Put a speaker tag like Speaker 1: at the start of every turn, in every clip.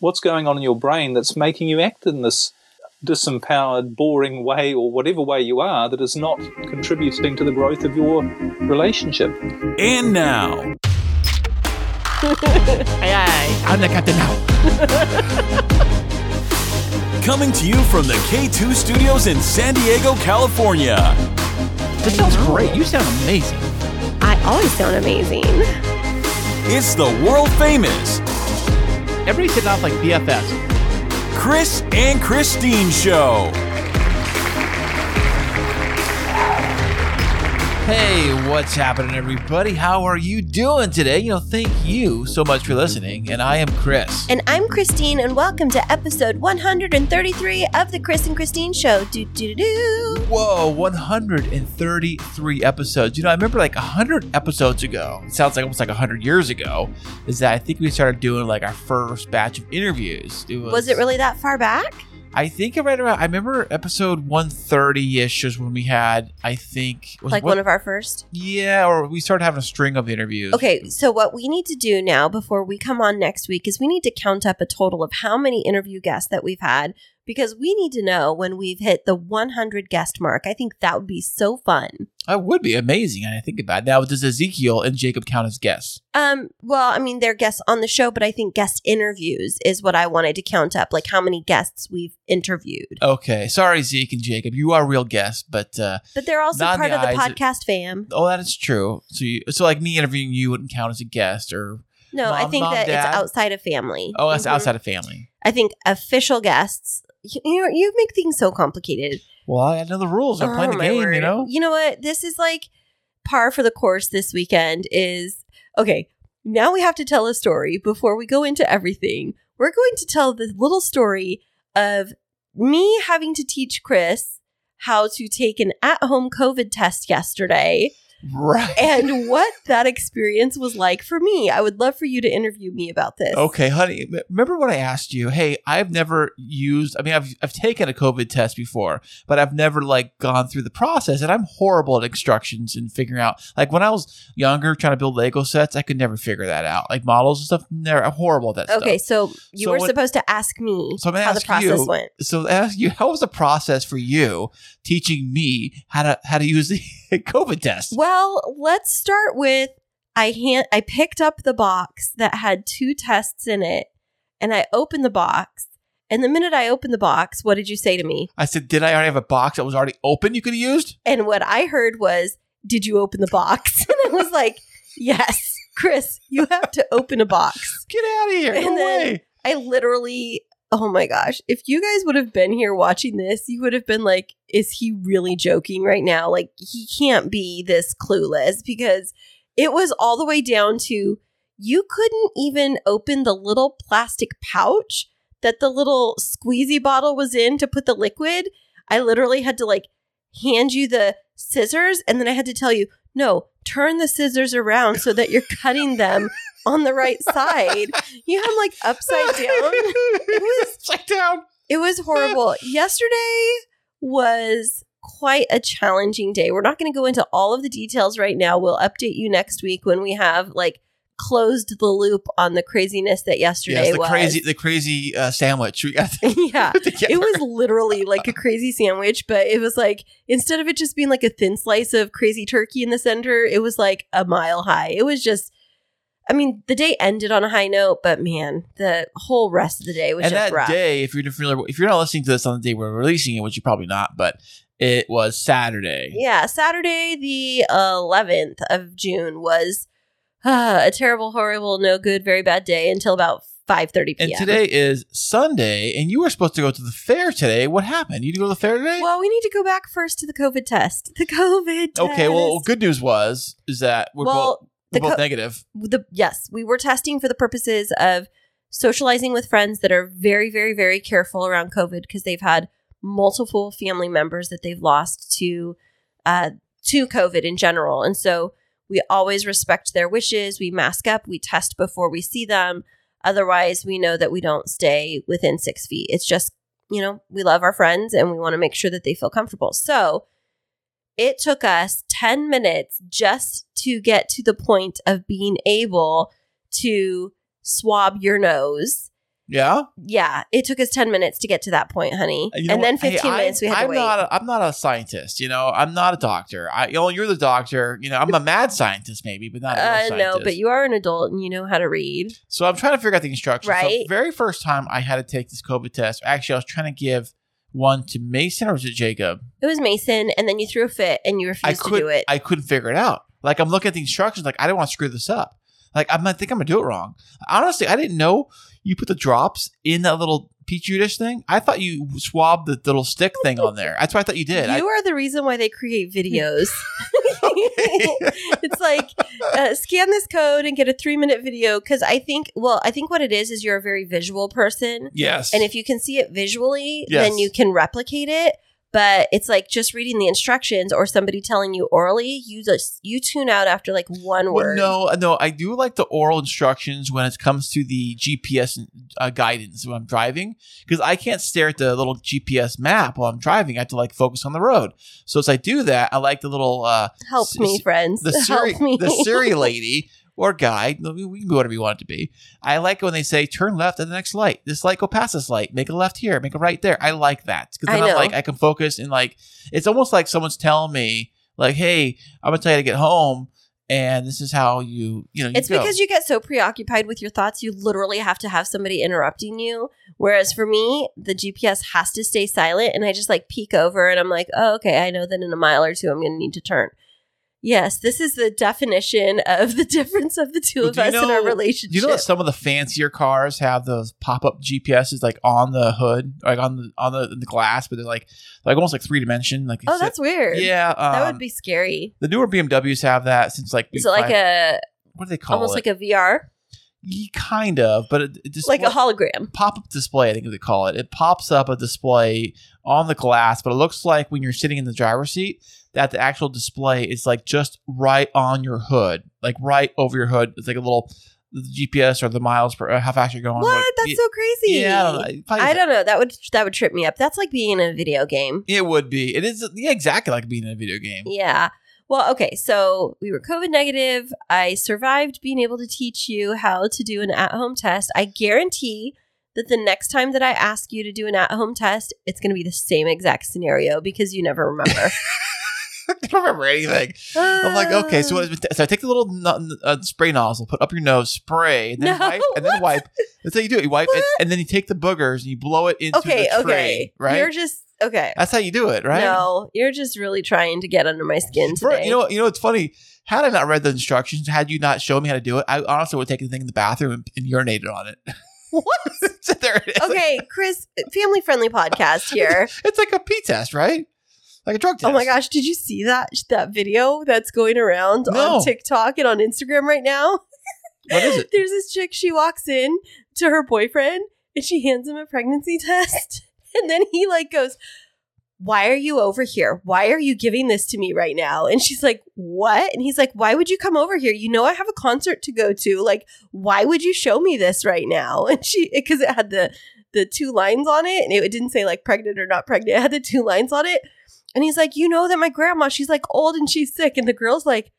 Speaker 1: What's going on in your brain that's making you act in this disempowered, boring way or whatever way you are that is not contributing to the growth of your relationship?
Speaker 2: And now,
Speaker 3: Aye, aye. I'm the captain now.
Speaker 2: coming to you from the K2 studios in San Diego, California.
Speaker 3: This sounds great. You sound amazing.
Speaker 4: I always sound amazing.
Speaker 2: It's the world famous
Speaker 3: Everybody's hitting off like BFFs.
Speaker 2: Kris and Kristine Show.
Speaker 5: Hey, what's happening, everybody? How are you doing today? You know, thank you so much for listening. And I am Kris.
Speaker 4: And I'm Kristine, and welcome to episode 133 of the Kris and Kristine Show. Do do do.
Speaker 5: Whoa, 133 episodes. You know, I remember like 100 episodes ago. It sounds like almost like 100 years ago. Is that I think we started doing like our first batch of interviews. It was,
Speaker 4: Was it really that far back?
Speaker 5: I think right around. I remember episode 130 ish was when we had. I think was
Speaker 4: Like
Speaker 5: what-
Speaker 4: one of our first?
Speaker 5: Yeah, or we started having a string of interviews.
Speaker 4: Okay, so what we need to do now before we come on next week is we need to count up a total of how many interview guests that we've had because we need to know when we've hit the 100 guest mark. I think that would be so fun.
Speaker 5: That would be amazing. And I think about it. Now, does Ezekiel and Jacob count as guests?
Speaker 4: Um, well, I mean, they're guests on the show, but I think guest interviews is what I wanted to count up, like how many guests we've interviewed.
Speaker 5: Okay, sorry, Zeke and Jacob. You are real guests, but uh,
Speaker 4: But they're also part
Speaker 5: the
Speaker 4: of the podcast fam.
Speaker 5: oh, that is true. So, you, so like me interviewing you wouldn't count as a guest, or
Speaker 4: No, I think
Speaker 5: mom,
Speaker 4: that
Speaker 5: dad?
Speaker 4: it's outside of family.
Speaker 5: oh, that's
Speaker 4: Mhm.
Speaker 5: outside of family.
Speaker 4: I think official guests. You, you, make things so complicated.
Speaker 5: Well, I know the rules. I'm playing
Speaker 4: Oh,
Speaker 5: the game,
Speaker 4: word.
Speaker 5: you know.
Speaker 4: You know what? This is like par for the course this weekend is okay. Now we have to tell a story before we go into everything. We're going to tell the little story of me having to teach Kris how to take an at home COVID test yesterday
Speaker 5: Right.
Speaker 4: and what that experience was like for me. I would love for you to interview me about this.
Speaker 5: Okay, honey. Remember when I asked you, "Hey, I've never used. I mean, I've I've taken a COVID test before, but I've never like gone through the process, and I'm horrible at instructions and figuring out. Like when I was younger, trying to build Lego sets, I could never figure that out. Like models and stuff. Never. I'm horrible at that
Speaker 4: Okay,
Speaker 5: stuff.
Speaker 4: so you
Speaker 5: So
Speaker 4: were
Speaker 5: what-
Speaker 4: supposed to ask me
Speaker 5: So I'm
Speaker 4: how the process
Speaker 5: you-
Speaker 4: went.
Speaker 5: So I ask you, how was the process for you teaching me how to how to use the COVID test?
Speaker 4: Well, let's start with I hand I picked up the box that had two tests in it and I opened the box. And the minute I opened the box, what did you say to me?
Speaker 5: I said, did I already have a box that was already open? You could have used.
Speaker 4: And what I heard was, "Did you open the box?" And I was like, "Yes, Kris, you have to open a box."
Speaker 5: Get out of here!
Speaker 4: And
Speaker 5: no
Speaker 4: then-
Speaker 5: way.
Speaker 4: I literally Oh my gosh. If you guys would have been here watching this, you would have been like, is he really joking right now? Like, he can't be this clueless because it was all the way down to you couldn't even open the little plastic pouch that the little squeezy bottle was in to put the liquid. I literally had to like hand you the scissors and then I had to tell you, no, turn the scissors around so that you're cutting them on the right side. You have them like upside down. It was
Speaker 5: upside down.
Speaker 4: it was horrible. Yesterday was quite a challenging day. We're not going to go into all of the details right now. We'll update you next week when we have like closed the loop on the craziness that yesterday
Speaker 5: Yes, the
Speaker 4: was.
Speaker 5: crazy, the crazy uh, sandwich. We got
Speaker 4: yeah. It was literally like a crazy sandwich, but it was like instead of it just being like a thin slice of crazy turkey in the center, it was like a mile high. It was just I mean, the day ended on a high note, but man, the whole rest of the day was
Speaker 5: and
Speaker 4: just
Speaker 5: that
Speaker 4: rough.
Speaker 5: day, if you're familiar, if you're not listening to this on the day we're releasing it, which you're probably not, but it was Saturday.
Speaker 4: Yeah, Saturday the 11th of June was uh, a terrible, horrible, no good, very bad day until about 5:30 p.m.
Speaker 5: And today is Sunday, and you were supposed to go to the fair today. What happened? You go to the fair today?
Speaker 4: Well, we need to go back first to the COVID test. The COVID test.
Speaker 5: okay. Well, good news was is that we're
Speaker 4: Well,
Speaker 5: both we're both
Speaker 4: co-
Speaker 5: negative.
Speaker 4: the yes, we were testing for the purposes of socializing with friends that are very, very, very careful around COVID because they've had multiple family members that they've lost to uh, to COVID in general, and so we always respect their wishes. We mask up. We test before we see them. Otherwise, we know that we don't stay within six feet. It's just you know we love our friends and we want to make sure that they feel comfortable. So it took us 10 minutes just to get to the point of being able to swab your nose.
Speaker 5: Yeah.
Speaker 4: Yeah, it took us 10 minutes to get to that point, honey.
Speaker 5: You know
Speaker 4: and then
Speaker 5: what? Hey,
Speaker 4: 15
Speaker 5: I-
Speaker 4: minutes we had
Speaker 5: I'm
Speaker 4: to wait.
Speaker 5: Not a, I'm not a scientist. You know, I'm not a doctor. I, you know, you're the doctor. You know, I'm a mad scientist, maybe, but not a
Speaker 4: uh, no, but you are an adult and you know how to read.
Speaker 5: So I'm trying to figure out the instructions.
Speaker 4: Right.
Speaker 5: So very first time I had to take this COVID test. Actually, I was trying to give one to Mason or was it Jacob?
Speaker 4: It was Mason, and then you threw a fit and you refused to do it.
Speaker 5: I couldn't figure it out. Like I'm looking at the instructions, like I don't want to screw this up. Like I'm, I think I'm gonna do it wrong. Honestly, I didn't know you put the drops in that little petri dish thing. I thought you swabbed the little stick thing on there. That's what I thought you did. I-
Speaker 4: you are the reason why they create videos. it's like uh, scan this code and get a three minute video because I think, well, I think what it is is you're a very visual person,
Speaker 5: yes.
Speaker 4: and if you can see it visually,
Speaker 5: Yes.
Speaker 4: then you can replicate it. But it's like just reading the instructions or somebody telling you orally, you just you tune out after like one
Speaker 5: Well,
Speaker 4: word.
Speaker 5: no, no, I do like the oral instructions when it comes to the GPS uh, guidance when I'm driving because I can't stare at the little GPS map while I'm driving. I have to like focus on the road. So as I do that, I like the little uh,
Speaker 4: Help
Speaker 5: s-
Speaker 4: me, friends.
Speaker 5: the Siri, the Siri lady or guy. We can be whatever you want it to be. I like it when they say turn left at the next light. This light go past this light. Make a left here. Make a right there. I like that because then
Speaker 4: I
Speaker 5: I'm like I can focus and like it's almost like someone's telling me like, hey, I'm gonna tell you to get home. And this is how you, you know, you
Speaker 4: It's
Speaker 5: go.
Speaker 4: because you get so preoccupied with your thoughts, you literally have to have somebody interrupting you. Whereas for me, the GPS has to stay silent, and I just like peek over and I'm like, oh, okay, I know that in a mile or two I'm going to need to turn. Yes, this is the definition of the difference of the two
Speaker 5: Well,
Speaker 4: of us in our relationship.
Speaker 5: Do you know that some of the fancier cars have those pop-up GPSs like on the hood, like on the on the, the glass, but they're like like almost like three dimension. Like
Speaker 4: oh, that's weird.
Speaker 5: yeah. Um,
Speaker 4: that would be scary.
Speaker 5: the newer BMWs have that since like
Speaker 4: Is it like a
Speaker 5: what do they call it?
Speaker 4: almost
Speaker 5: it?
Speaker 4: like a VR,
Speaker 5: kind of, but it, it
Speaker 4: like a hologram?
Speaker 5: pop-up display. I think they call it. It pops up a display on the glass, but it looks like when you're sitting in the driver's seat that the actual display is like just right on your hood, like right over your hood. It's like a little GPS or the miles per uh, how fast you're going.
Speaker 4: What? That's so crazy.
Speaker 5: Yeah, I don't know.
Speaker 4: I don't know. That would that would trip me up. That's like being in a video game.
Speaker 5: It would be. It is yeah, exactly like being in a video game.
Speaker 4: Yeah. Well, okay. So we were COVID negative. I survived being able to teach you how to do an at home test. I guarantee that the next time that I ask you to do an at home test, it's going to be the same exact scenario because you never remember.
Speaker 5: I don't remember anything. I'm like, okay, so, what, so I take the little uh, spray nozzle, put up your nose, spray, and then
Speaker 4: No,
Speaker 5: wipe, and then wipe. That's how you do it. You wipe, it, and then you take the boogers and you blow it into
Speaker 4: okay,
Speaker 5: the tray,
Speaker 4: okay.
Speaker 5: right?
Speaker 4: You're just okay.
Speaker 5: That's how you do it, right?
Speaker 4: No, you're just really trying to get under my skin today.
Speaker 5: you know, you know, it's funny. Had I not read the instructions, had you not shown me how to do it, I honestly would have taken the thing in the bathroom and, and urinated on it.
Speaker 4: what?
Speaker 5: so there it is.
Speaker 4: Okay, Kris, family friendly podcast here.
Speaker 5: It's like a pee test, right? Like a drug test.
Speaker 4: Oh my gosh, did you see that that video that's going around
Speaker 5: No.
Speaker 4: on TikTok and on Instagram right now?
Speaker 5: What is it?
Speaker 4: There's this chick, she walks in to her boyfriend and she hands him a pregnancy test. And then he like goes, Why are you over here? Why are you giving this to me right now? And she's like, What? And he's like, Why would you come over here? You know I have a concert to go to. Like, why would you show me this right now? And she because it had the the two lines on it and it didn't say like pregnant or not pregnant. It had the two lines on it. And he's like, You know that my grandma, she's like old and she's sick. And the girl's like,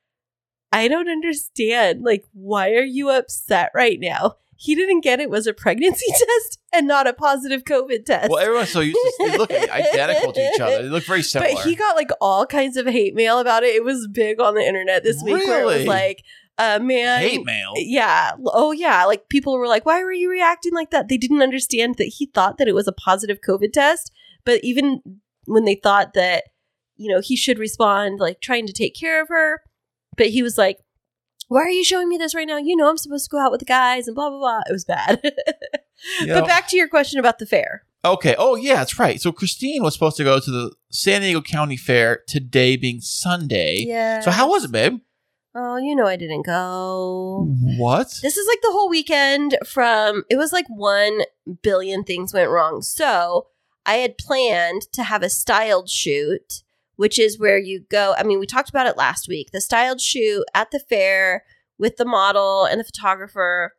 Speaker 4: I don't understand. Like, why are you upset right now? He didn't get it was a pregnancy test and not a positive COVID test.
Speaker 5: Well, everyone's so used to they look identical to each other. They look very similar.
Speaker 4: but he got like all kinds of hate mail about it. It was big on the internet this week where it was
Speaker 5: Really?
Speaker 4: like, uh, man.
Speaker 5: hate mail.
Speaker 4: Yeah. Oh, yeah. Like people were like, why were you reacting like that? They didn't understand that he thought that it was a positive COVID test. But even when they thought that, you know, he should respond, like trying to take care of her, but he was like, why are you showing me this right now? You know, I'm supposed to go out with the guys and blah, blah, blah. It was bad.
Speaker 5: You
Speaker 4: but back to your question about the fair.
Speaker 5: Okay. Oh, yeah, that's right. So Kristine was supposed to go to the San Diego County Fair today, being Sunday.
Speaker 4: Yeah.
Speaker 5: So how was it, babe?
Speaker 4: Oh, you know, I didn't go.
Speaker 5: What?
Speaker 4: This is like the whole weekend from it was like 1 billion things went wrong. So, I had planned to have a styled shoot, which is where you go. I mean, we talked about it last week. The styled shoot at the fair with the model and the photographer.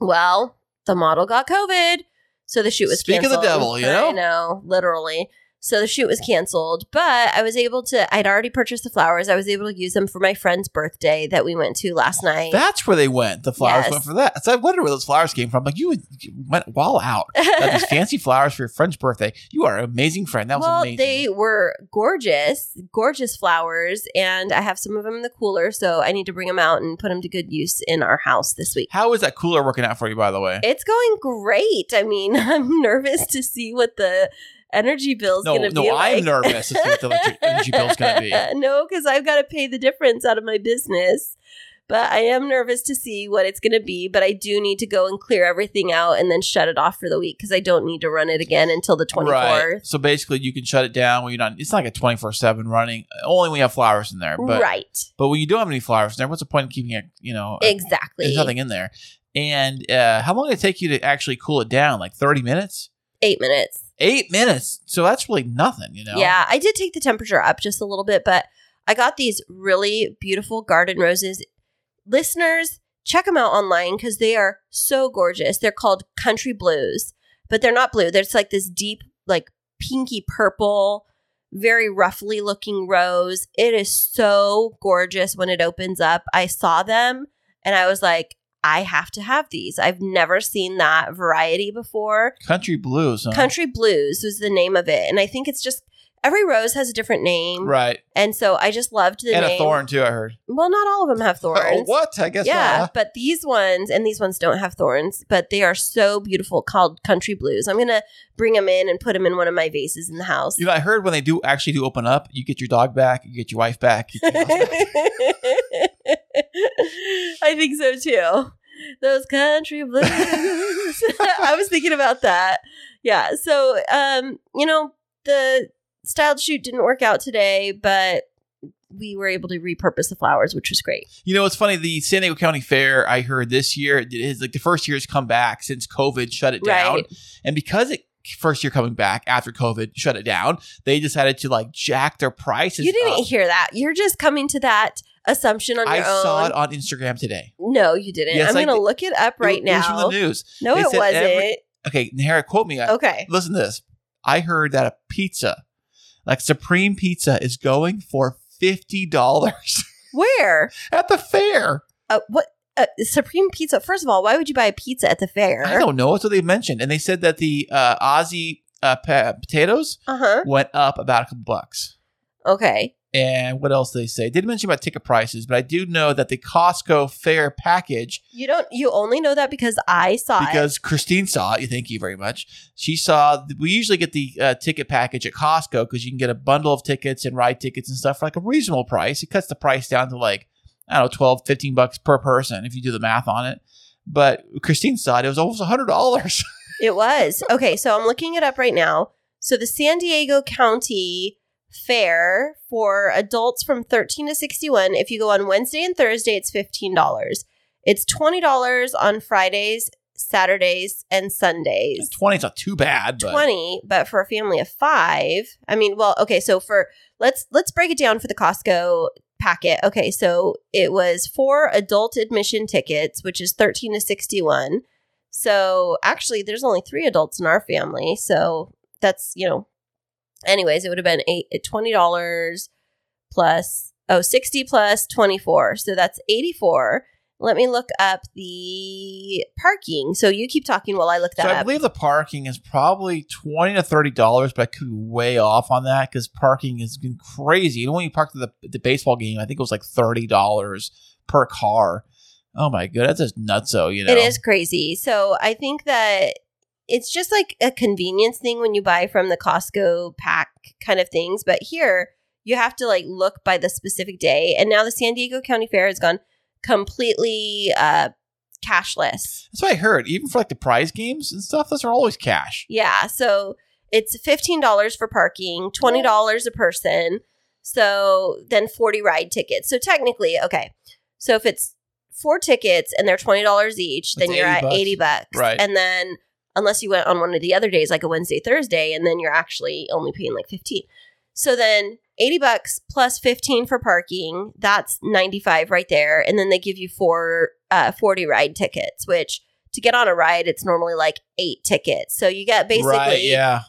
Speaker 4: Well, the model got COVID. So the shoot was
Speaker 5: Speak of the devil, you know?
Speaker 4: I know, literally. So the shoot was canceled, but I was able to, I'd already purchased the flowers. I was able to use them for my friend's birthday that we went to last night.
Speaker 5: That's where they went. The flowers
Speaker 4: Yes.
Speaker 5: went for that. So I wonder where those flowers came from. Like you, you went all out. Got these fancy flowers for your friend's birthday. You are an amazing friend. That was
Speaker 4: well,
Speaker 5: amazing.
Speaker 4: they were gorgeous, gorgeous flowers, and I have some of them in the cooler, so I need to bring them out and put them to good use in our house this week.
Speaker 5: How is that cooler working out for you, by the way?
Speaker 4: It's going great. I mean, I'm nervous to see what the energy bill's
Speaker 5: No,
Speaker 4: going to be.
Speaker 5: no,
Speaker 4: be
Speaker 5: I'm
Speaker 4: like.
Speaker 5: nervous to see what the electric energy bill's gonna be.
Speaker 4: no, because I've got to pay the difference out of my business. But I am nervous to see what it's going to be. But I do need to go and clear everything out and then shut it off for the week because I don't need to run it again until the 24th.
Speaker 5: Right. So basically, you can shut it down when you're not. It's not like a 24 seven running. Only when you have flowers in there. But
Speaker 4: right.
Speaker 5: but when you don't have any flowers in there, what's the point of keeping it? You know,
Speaker 4: Exactly.
Speaker 5: there's nothing in there. And uh, how long did it take you to actually cool it down? Like 30 minutes?
Speaker 4: Eight minutes.
Speaker 5: Eight minutes. So that's really nothing. You know.
Speaker 4: Yeah, I did take the temperature up just a little bit, but I got these really beautiful garden roses. Listeners, check them out online because they are so gorgeous. They're called Country Blues, but they're not blue. There's like this deep, like pinky purple, very roughly looking rose. It is so gorgeous when it opens up. I saw them and I was like, I have to have these. I've never seen that variety before.
Speaker 5: Country blues. Huh?
Speaker 4: Country Blues was the name of it. And I think it's just every rose has a different name.
Speaker 5: Right.
Speaker 4: And so I just loved the
Speaker 5: and
Speaker 4: name.
Speaker 5: a thorn too. I heard.
Speaker 4: Well, not all of them have thorns.
Speaker 5: Oh, what? I guess
Speaker 4: Yeah,
Speaker 5: not.
Speaker 4: but these ones and these ones don't have thorns, but they are so beautiful called country blues. I'm going to bring them in and put them in one of my vases in the house.
Speaker 5: You know, I heard when they do actually do open up, you get your dog back, you get your wife back. You your back.
Speaker 4: I think so too. Those country blues. I was thinking about that. Yeah. So, um, you know, the styled shoot didn't work out today, but we were able to repurpose the flowers, which was great.
Speaker 5: You know, it's funny. The San Diego County Fair, I heard this year it is like the first year has come back since COVID shut it down,
Speaker 4: Right.
Speaker 5: and because it first year coming back after COVID shut it down, they decided to like jack their prices.
Speaker 4: You didn't
Speaker 5: up.
Speaker 4: hear that. You're just coming to that assumption on
Speaker 5: I
Speaker 4: your own.
Speaker 5: I saw it on Instagram today.
Speaker 4: No, you didn't.
Speaker 5: Yes,
Speaker 4: I'm going to look it up right
Speaker 5: It was
Speaker 4: now.
Speaker 5: from the news.
Speaker 4: No,
Speaker 5: They
Speaker 4: it wasn't.
Speaker 5: every- Okay, Nahara, quote me.
Speaker 4: okay.
Speaker 5: Listen to this. I heard that a pizza, like Supreme Pizza, is going for fifty dollars
Speaker 4: Where?
Speaker 5: at the fair.
Speaker 4: Uh, what? Uh, Supreme Pizza. First of all, why would you buy a pizza at the fair?
Speaker 5: I don't know. That's what they mentioned, and they said that the uh, Aussie uh, pa- potatoes
Speaker 4: Uh huh.
Speaker 5: went up about a couple bucks.
Speaker 4: Okay.
Speaker 5: And what else they say? Didn't mention about ticket prices, but I do know that the Costco fair package,
Speaker 4: You don't. You only know that because I saw it.
Speaker 5: because Kristine saw it. You thank you very much. She saw. We usually get the uh, ticket package at Costco because you can get a bundle of tickets and ride tickets and stuff for like a reasonable price. It cuts the price down to like I don't know, 12, 15 bucks per person if you do the math on it. But Kristine saw it; it was almost a hundred dollars.
Speaker 4: It was. Okay, so I'm looking it up right now. So the San Diego County Fair for adults from 13 to 61, if you go on Wednesday and Thursday, it's $15. It's $20 on Fridays, Saturdays, and Sundays.
Speaker 5: Twenty's not too bad, but
Speaker 4: 20 but for a family of five i mean well okay so for let's let's break it down for the costco packet okay so it was four adult admission tickets which is 13 to 61 so actually there's only three adults in our family so that's you know anyways it would have been eight eh, $20 plus oh 60 plus 24 so that's 84 let me look up the parking so you keep talking while i look that
Speaker 5: So I
Speaker 4: up
Speaker 5: believe the parking is probably twenty to thirty dollars, but I could be way off on that because parking has been crazy. know when you parked at the the baseball game, I think it was like thirty dollars per car. Oh my god, that's just nutso. You know,
Speaker 4: It is crazy. So I think that it's just like a convenience thing when you buy from the Costco pack kind of things. But here you have to like look by the specific day. And now the San Diego County Fair has gone completely uh, cashless.
Speaker 5: That's what I heard. Even for like the prize games and stuff, those are always cash.
Speaker 4: Yeah. So it's $15 for parking, $20 a person. So then 40 ride tickets. So technically, okay. So if it's four tickets and they're $20 each, then you're
Speaker 5: 80
Speaker 4: at
Speaker 5: bucks.
Speaker 4: 80 bucks.
Speaker 5: Right.
Speaker 4: And then unless you went on one of the other days, like a Wednesday, Thursday, and then you're actually only paying like 15. So then 80 bucks plus 15 for parking, that's 95 right there. And then they give you four, uh, 40 ride tickets, which to get on a ride, it's normally like eight tickets. So you get basically
Speaker 5: right? Yeah.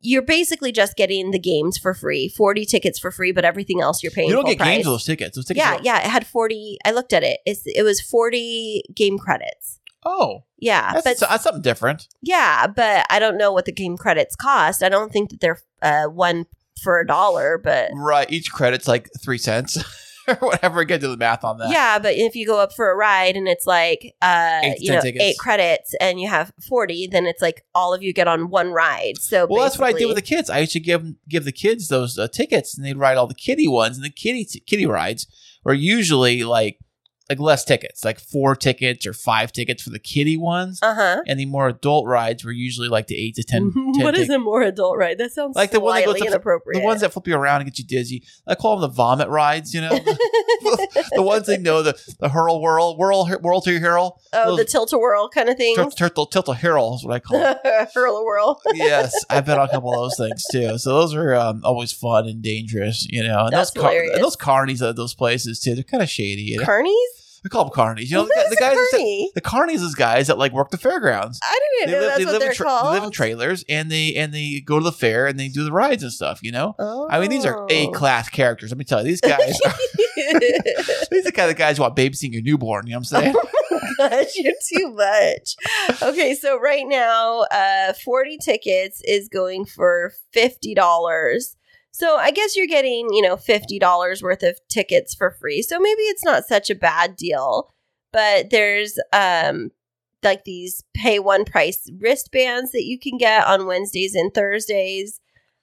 Speaker 4: you're basically just getting the games for free. 40 tickets for free, but everything else you're paying
Speaker 5: You don't get
Speaker 4: price.
Speaker 5: games with those tickets. Those tickets.
Speaker 4: yeah, yeah. It had 40. I looked at it. It's, it was 40 game credits.
Speaker 5: Oh,
Speaker 4: Yeah,
Speaker 5: that's,
Speaker 4: but
Speaker 5: that's something different.
Speaker 4: yeah, but I don't know what the game credits cost. I don't think that they're uh, one for a dollar, but
Speaker 5: Right. Each credit's like three cents or whatever. I get to do the math on that.
Speaker 4: yeah. But if you go up for a ride and it's like uh,
Speaker 5: Eight
Speaker 4: you know
Speaker 5: tickets.
Speaker 4: eight credits and you have 40, then it's like all of you get on one ride. So
Speaker 5: Well, that's what I did with the kids. I used to give give the kids those uh, tickets, and they'd ride all the kiddie ones. And the kiddie kiddie rides were usually like like less tickets, like four tickets or five tickets for the kiddie ones.
Speaker 4: Uh huh.
Speaker 5: And the more adult rides were usually like the eight to 10. 10
Speaker 4: what is a more adult ride? That sounds
Speaker 5: Like the one that goes to-
Speaker 4: inappropriate.
Speaker 5: The ones that flip you around and get you dizzy. I call them the vomit rides, you know? the, ones they know, the, the hurl whirl, whirl, whirl to hurl.
Speaker 4: oh, the tilt a whirl kind of thing.
Speaker 5: Tilt, tilt, tilt a hurl is what I call it.
Speaker 4: Hurl a whirl.
Speaker 5: yes, I've been on a couple of those things too. So those are um, always fun and dangerous, you know. And
Speaker 4: That's
Speaker 5: those car- and those carnies at those places too, they're kind of shady. You know?
Speaker 4: Carnies?
Speaker 5: We call them carnies. You know, the, the guys. that sit- the carnies is guys that like work the fairgrounds.
Speaker 4: I didn't know that's what
Speaker 5: live
Speaker 4: they're
Speaker 5: in tra-
Speaker 4: called.
Speaker 5: they live in trailers and they and they go to the fair and they do the rides and stuff. You know.
Speaker 4: oh.
Speaker 5: I mean, these are A class characters. Let me tell you, these guys. Are, these are the kind of guys who want babysitting your newborn. You know what I'm saying?
Speaker 4: Gosh, you're too much. Okay, so right now, uh, 40 tickets is going for $50. So I guess you're getting, you know, $50 worth of tickets for free. So maybe it's not such a bad deal. But there's um like these pay one price wristbands that you can get on Wednesdays and Thursdays.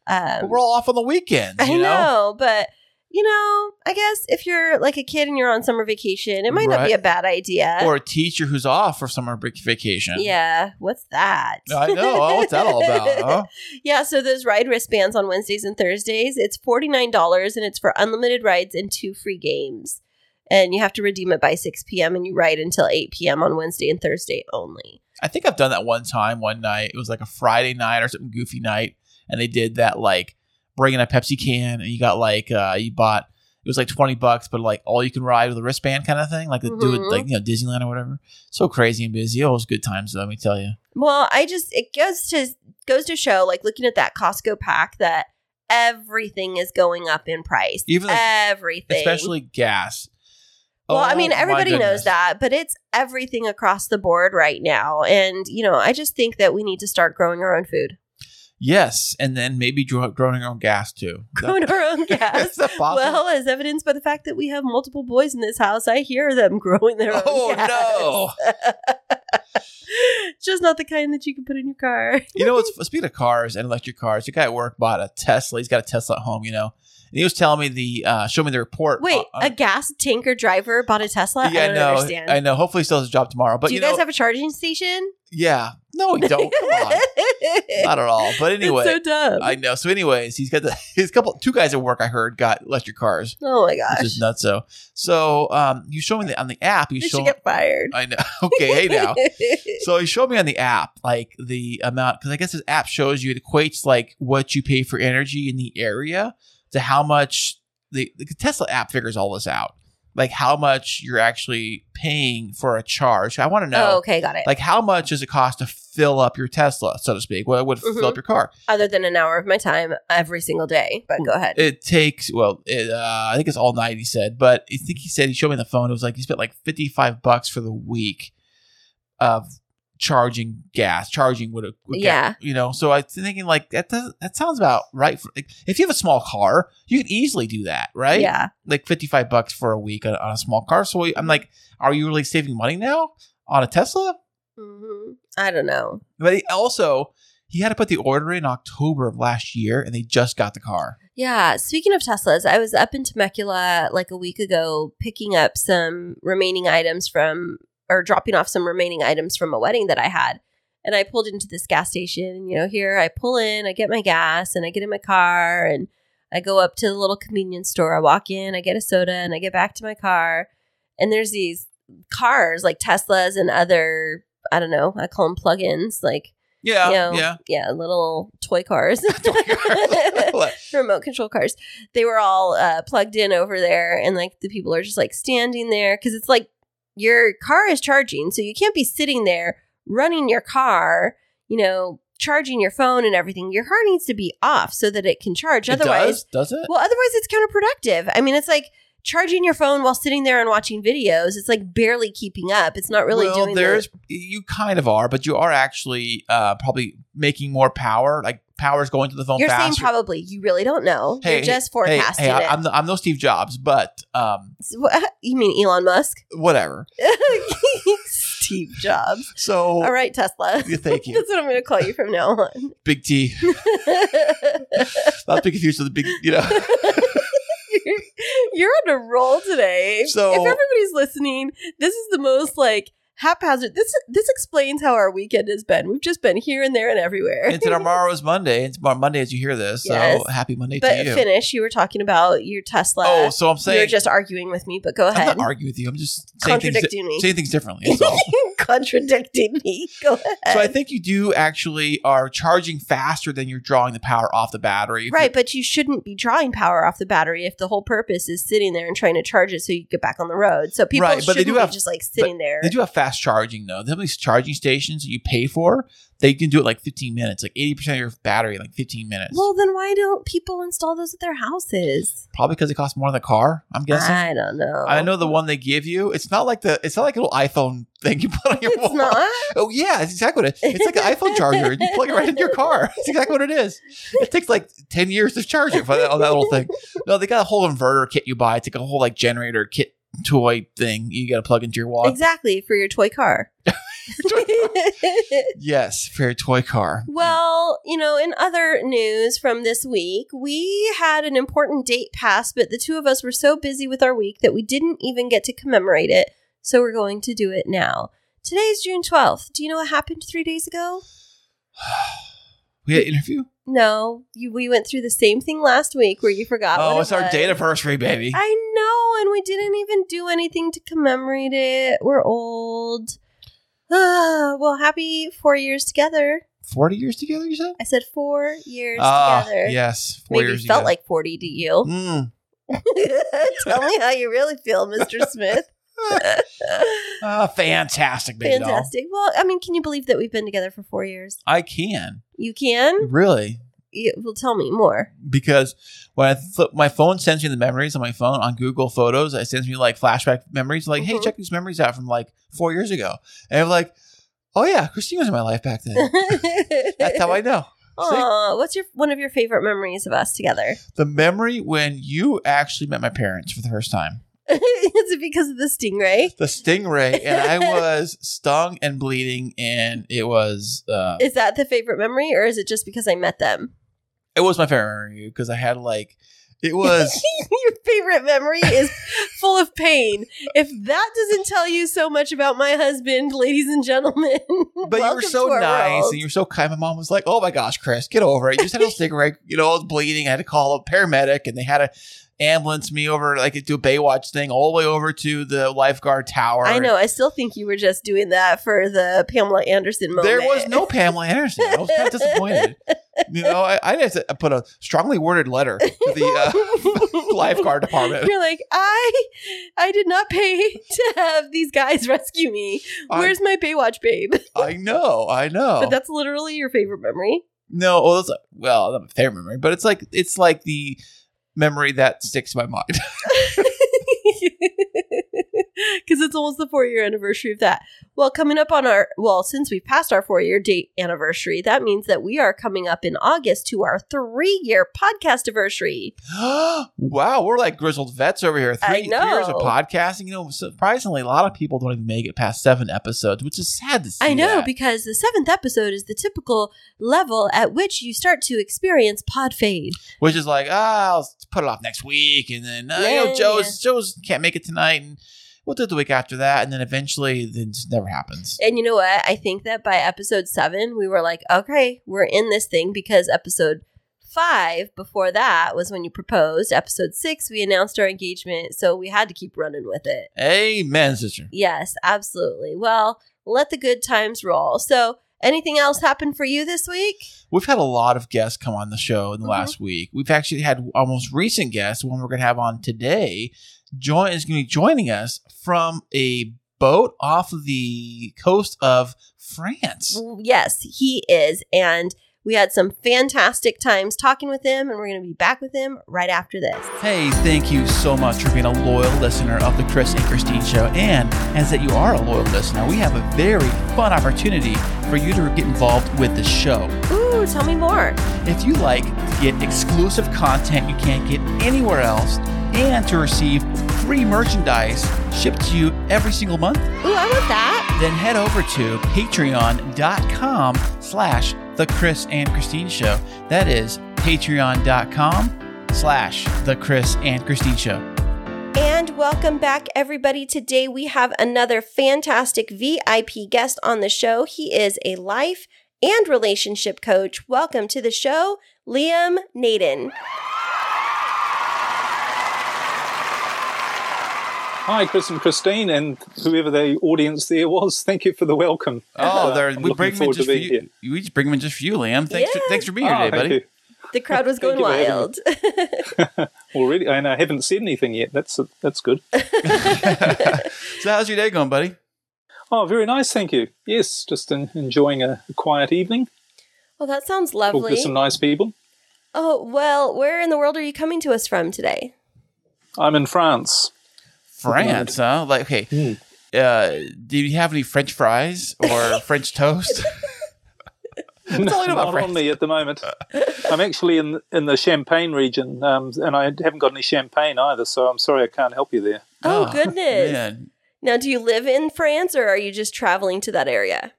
Speaker 4: Um,
Speaker 5: we're all off on the weekends.
Speaker 4: I know?
Speaker 5: know.
Speaker 4: but you know, I guess if you're like a kid and you're on summer vacation, it might not be a bad idea.
Speaker 5: Or a teacher who's off for summer vacation.
Speaker 4: yeah, what's that?
Speaker 5: I know. Oh, What's that all about? Huh?
Speaker 4: yeah, so those ride wristbands on Wednesdays and Thursdays, it's $49 and it's for unlimited rides and two free games. And you have to redeem it by 6 p.m. and you ride until 8 p.m. on Wednesday and Thursday only.
Speaker 5: I think I've done that one time, one night. It was like a Friday night or something goofy night, and they did that like bring in a Pepsi can, and you got like uh you bought it was like twenty bucks, but like all you can ride with a wristband kind of thing, like they do it
Speaker 4: Mhm.
Speaker 5: like you know Disneyland or whatever. So crazy and busy. Oh, it was good times. Let me tell you.
Speaker 4: Well, I just it goes to goes to show, like looking at that Costco pack, that everything is going up in price.
Speaker 5: Even
Speaker 4: everything,
Speaker 5: Especially gas.
Speaker 4: Well, I
Speaker 5: Oh,
Speaker 4: mean, everybody knows that, but it's everything across the board right now. And, you know, I just think that we need to start growing our own food,
Speaker 5: Yes, and then maybe grow, growing our own gas too.
Speaker 4: growing our own gas. Well, as evidenced by the fact that we have multiple boys in this house, I hear them growing their own
Speaker 5: oh
Speaker 4: gas.
Speaker 5: no!
Speaker 4: just not the kind that you can put in your car.
Speaker 5: You know, what's speaking of cars and electric cars, the guy at work bought a Tesla. He's got a Tesla at home, you know. And he was telling me the uh show me the report.
Speaker 4: Wait,
Speaker 5: on-
Speaker 4: a gas tanker driver bought a Tesla?
Speaker 5: yeah,
Speaker 4: I don't
Speaker 5: no,
Speaker 4: understand.
Speaker 5: I know. Hopefully, he still has a job tomorrow. But
Speaker 4: Do you,
Speaker 5: you,
Speaker 4: guys
Speaker 5: know,
Speaker 4: have a charging station?
Speaker 5: Yeah, no, we don't. Come on, not at all. But anyway,
Speaker 4: it's so dumb.
Speaker 5: I know. So, anyways, he's got the his couple two guys at work. I heard got electric cars,
Speaker 4: oh my
Speaker 5: which
Speaker 4: gosh.
Speaker 5: is nuts. So, so um, you showed me the, on the app. You
Speaker 4: You should get fired.
Speaker 5: I know. Okay, hey now. So he showed me on the app like the amount because I guess his app shows you it equates like what you pay for energy in the area to how much the, the Tesla app figures all this out. Like how much you're actually paying for a charge. I want to know
Speaker 4: oh, okay, got it.
Speaker 5: like how much does it cost to fill up your Tesla, so to speak? What would fill
Speaker 4: Mhm.
Speaker 5: up your car?
Speaker 4: Other than an hour of my time every single day. But go ahead.
Speaker 5: It takes well, it, uh, I think it's all night. He said, but I think he said he showed me on the phone. It was like he spent like fifty five bucks for the week of charging gas, charging with a with
Speaker 4: Yeah.
Speaker 5: gas, you know. So I'm thinking like that does, that sounds about right. For, like, if you have a small car, you can easily do that, right?
Speaker 4: Yeah.
Speaker 5: like fifty five bucks for a week on, on a small car. So I'm like, are you really saving money now on a Tesla?
Speaker 4: hmm I don't know.
Speaker 5: But he also he had to put the order in October of last year, and they just got the car.
Speaker 4: Yeah. Speaking of Teslas, I was up in Temecula like a week ago picking up some remaining items from, or dropping off some remaining items from a wedding that I had. And I pulled into this gas station. You know, here I pull in, I get my gas, and I get in my car, and I go up to the little convenience store. I walk in, I get a soda, and I get back to my car. And there's these cars like Teslas and other, I don't know, I call them plug-ins, like
Speaker 5: Yeah,
Speaker 4: you know,
Speaker 5: yeah.
Speaker 4: yeah, little toy cars, remote control cars. They were all uh, plugged in over there, and like the people are just like standing there because it's like your car is charging, so you can't be sitting there running your car, you know, charging your phone and everything, your car needs to be off so that it can charge.
Speaker 5: It
Speaker 4: Otherwise,
Speaker 5: does, does it?
Speaker 4: well, otherwise it's counterproductive. I mean, it's like charging your phone while sitting there and watching videos. It's like barely keeping up. It's not really
Speaker 5: well,
Speaker 4: doing
Speaker 5: there's
Speaker 4: the-
Speaker 5: you kind of are, but you are actually uh, probably making more power. Like power's going to the phone
Speaker 4: You're saying probably. You really don't know.
Speaker 5: Hey,
Speaker 4: You're just forecasting
Speaker 5: hey,
Speaker 4: it.
Speaker 5: I'm, the, I'm no Steve Jobs, but um,
Speaker 4: you mean Elon Musk?
Speaker 5: whatever.
Speaker 4: Steve Jobs.
Speaker 5: So
Speaker 4: All right, Tesla.
Speaker 5: Yeah, thank you.
Speaker 4: That's what I'm going to call you from now on.
Speaker 5: Big T. Not to be confused with the big, you know.
Speaker 4: you're, you're on a roll today.
Speaker 5: So-
Speaker 4: if everybody's listening, this is the most like haphazard. This this explains how our weekend has been. We've just been here and there and everywhere.
Speaker 5: and tomorrow is Monday. It's tomorrow Monday as you hear this. So happy Monday
Speaker 4: but
Speaker 5: to you.
Speaker 4: finish. You were talking about your Tesla.
Speaker 5: oh, so I'm saying
Speaker 4: you're just arguing with me, but go ahead.
Speaker 5: I'm not arguing with you. I'm just saying things,
Speaker 4: Contradicting me.
Speaker 5: saying things differently. All.
Speaker 4: Contradicting me. Go ahead.
Speaker 5: so I think you do actually are charging faster than you're drawing the power off the battery.
Speaker 4: Right, but you shouldn't be drawing power off the battery if the whole purpose is sitting there and trying to charge it so you get back on the road. So people
Speaker 5: Right, but they
Speaker 4: shouldn't
Speaker 5: do
Speaker 4: be
Speaker 5: have-
Speaker 4: just like sitting there.
Speaker 5: They do have fast charging though. Some of these charging stations that you pay for, they can do it like 15 minutes, like 80% of your battery in like 15 minutes.
Speaker 4: well, then why don't people install those at their houses?
Speaker 5: Probably because it costs more than the car. I'm guessing.
Speaker 4: I don't know.
Speaker 5: I know the one they give you. It's not like the. It's not like a little iPhone thing you put on your
Speaker 4: It's
Speaker 5: wall.
Speaker 4: not.
Speaker 5: Oh yeah, it's exactly what it. It's like an iPhone charger. You plug it right into your car. It's exactly what it is. It takes like ten years to charge it for that, on that little thing. No, they got a whole inverter kit you buy. It's like a whole like generator kit toy thing you got to plug into your wall.
Speaker 4: Exactly for your toy car.
Speaker 5: Yes, for your toy car.
Speaker 4: well, you know, in other news from this week, we had an important date pass, but the two of us were so busy with our week that we didn't even get to commemorate it. So we're going to do it now. Today's June 12th. Do you know what happened three days ago?
Speaker 5: We had an interview.
Speaker 4: No, you, we went through the same thing last week where you forgot.
Speaker 5: Oh, it's
Speaker 4: it
Speaker 5: our
Speaker 4: was.
Speaker 5: date anniversary, baby.
Speaker 4: I know, and we didn't even do anything to commemorate it. We're old. Ah, well, happy four years together.
Speaker 5: Forty years together, you said?
Speaker 4: I said four years
Speaker 5: Ah,
Speaker 4: together.
Speaker 5: yes, four
Speaker 4: Maybe
Speaker 5: years
Speaker 4: felt
Speaker 5: together.
Speaker 4: like 40 to you.
Speaker 5: Mm.
Speaker 4: Tell me how you really feel, Mr. Smith.
Speaker 5: Ah, fantastic, baby doll.
Speaker 4: Fantastic. Well, I mean, can you believe that we've been together for four years?
Speaker 5: I can
Speaker 4: You can?
Speaker 5: really.
Speaker 4: You, well, tell me more.
Speaker 5: because when I flip my phone sends me the memories on my phone on Google Photos, it sends me like flashback memories, like, hey,
Speaker 4: Mhm.
Speaker 5: check these memories out from like four years ago. And I'm like, oh yeah, Kristine was in my life back then. That's how I know. See?
Speaker 4: Aw, what's your one of your favorite memories of us together?
Speaker 5: The memory when you actually met my parents for the first time.
Speaker 4: Is it because of the stingray?
Speaker 5: The stingray, and I was stung and bleeding, and it was uh,
Speaker 4: Is that the favorite memory, or is it just because I met them?
Speaker 5: it was my favorite memory because I had like it was
Speaker 4: Your favorite memory is full of pain. If that doesn't tell you so much about my husband, ladies and gentlemen,
Speaker 5: But you were so nice
Speaker 4: world.
Speaker 5: and you were so kind. My mom was like, "Oh my gosh, Kris, get over it. You just had a stingray. You know, I was bleeding. I had to call a paramedic, and they had to ambulance me over, like, do a Baywatch thing, all the way over to the lifeguard tower.
Speaker 4: I know. I still think you were just doing that for the Pamela Anderson moment.
Speaker 5: There was no Pamela Anderson. I was kind of disappointed. You know, I, I had to put a strongly worded letter to the uh, lifeguard department.
Speaker 4: You're like, I, I did not pay to have these guys rescue me.
Speaker 5: I-
Speaker 4: Where's my Baywatch babe?
Speaker 5: I know, I know.
Speaker 4: But that's literally your favorite memory.
Speaker 5: no, well, it's, well, not my favorite memory, but it's like it's like the memory that sticks to my mind.
Speaker 4: It's almost the four year anniversary of that. Well, coming up on our, well, since we've passed our four year date anniversary, that means that we are coming up in August to our three year podcast anniversary.
Speaker 5: wow, we're like grizzled vets over here. Three years of podcasting. You know, surprisingly, a lot of people don't even make it past seven episodes, which is sad to see.
Speaker 4: I know
Speaker 5: that.
Speaker 4: because the seventh episode is the typical level at which you start to experience pod fade.
Speaker 5: which is like, ah, I'll put it off next week, and then uh, you know,
Speaker 4: Yeah,
Speaker 5: Joe's Joe's can't make it tonight, and we'll do it the week after that, and then eventually, then it just never happens.
Speaker 4: And you know what? I think that by episode seven, we were like, okay, we're in this thing because episode five, before that, was when you proposed. Episode six, we announced our engagement. So we had to keep running with it.
Speaker 5: Amen, sister.
Speaker 4: Yes, absolutely. Well, let the good times roll. So, anything else happen for you this week?
Speaker 5: We've had a lot of guests come on the show in the
Speaker 4: Mhm.
Speaker 5: last week. We've actually had our most recent guest, one we're going to have on today, join is going to be joining us from a boat off of the coast of France.
Speaker 4: Yes, he is. And we had some fantastic times talking with him, and we're going to be back with him right after this.
Speaker 5: Hey, thank you so much for being a loyal listener of the Kris and Kristine Show. And as that you are a loyal listener, we have a very fun opportunity for you to get involved with the show.
Speaker 4: Ooh, tell me more.
Speaker 5: If you like to get exclusive content you can't get anywhere else, and to receive free merchandise shipped to you every single month,
Speaker 4: Ooh, I want that.
Speaker 5: then head over to patreon.com slash the Kris and Kristine Show. That is patreon.com slash the Kris and Kristine Show.
Speaker 4: And welcome back, everybody. Today we have another fantastic VIP guest on the show. He is a life and relationship coach. Welcome to the show, Liam Naden.
Speaker 1: Hi, Kris and Kristine, and whoever the audience there was. Thank you for the welcome.
Speaker 5: Oh,
Speaker 1: Uh,
Speaker 5: there
Speaker 1: I'm
Speaker 5: we
Speaker 1: looking
Speaker 5: bring them in
Speaker 1: forward
Speaker 5: just
Speaker 1: to
Speaker 5: for
Speaker 1: being
Speaker 5: you. We just bring them in just for you, Liam. Thanks, for, thanks for being here
Speaker 1: Ah,
Speaker 5: today,
Speaker 1: thank
Speaker 5: buddy.
Speaker 1: you.
Speaker 4: The crowd was going
Speaker 1: you for having
Speaker 4: wild.
Speaker 1: Already, and I haven't said anything yet. That's that's good.
Speaker 5: So, how's your day going, buddy?
Speaker 1: Oh, very nice. Thank you. Yes, just en- enjoying a, a quiet evening.
Speaker 4: well, that sounds
Speaker 1: Talk to some nice people.
Speaker 4: Oh, well, where in the world are you coming to us from today?
Speaker 1: I'm in France.
Speaker 5: France, huh? Like, okay.
Speaker 1: Hmm.
Speaker 5: Uh, do you have any French fries or French toast? all I know
Speaker 1: Not
Speaker 5: France.
Speaker 1: on me at the moment. I'm actually in in the Champagne region, um, and I haven't got any champagne either. So I'm sorry I can't help you there.
Speaker 4: Oh, goodness.
Speaker 5: Man.
Speaker 4: Now, do you live in France or are you just traveling to that area?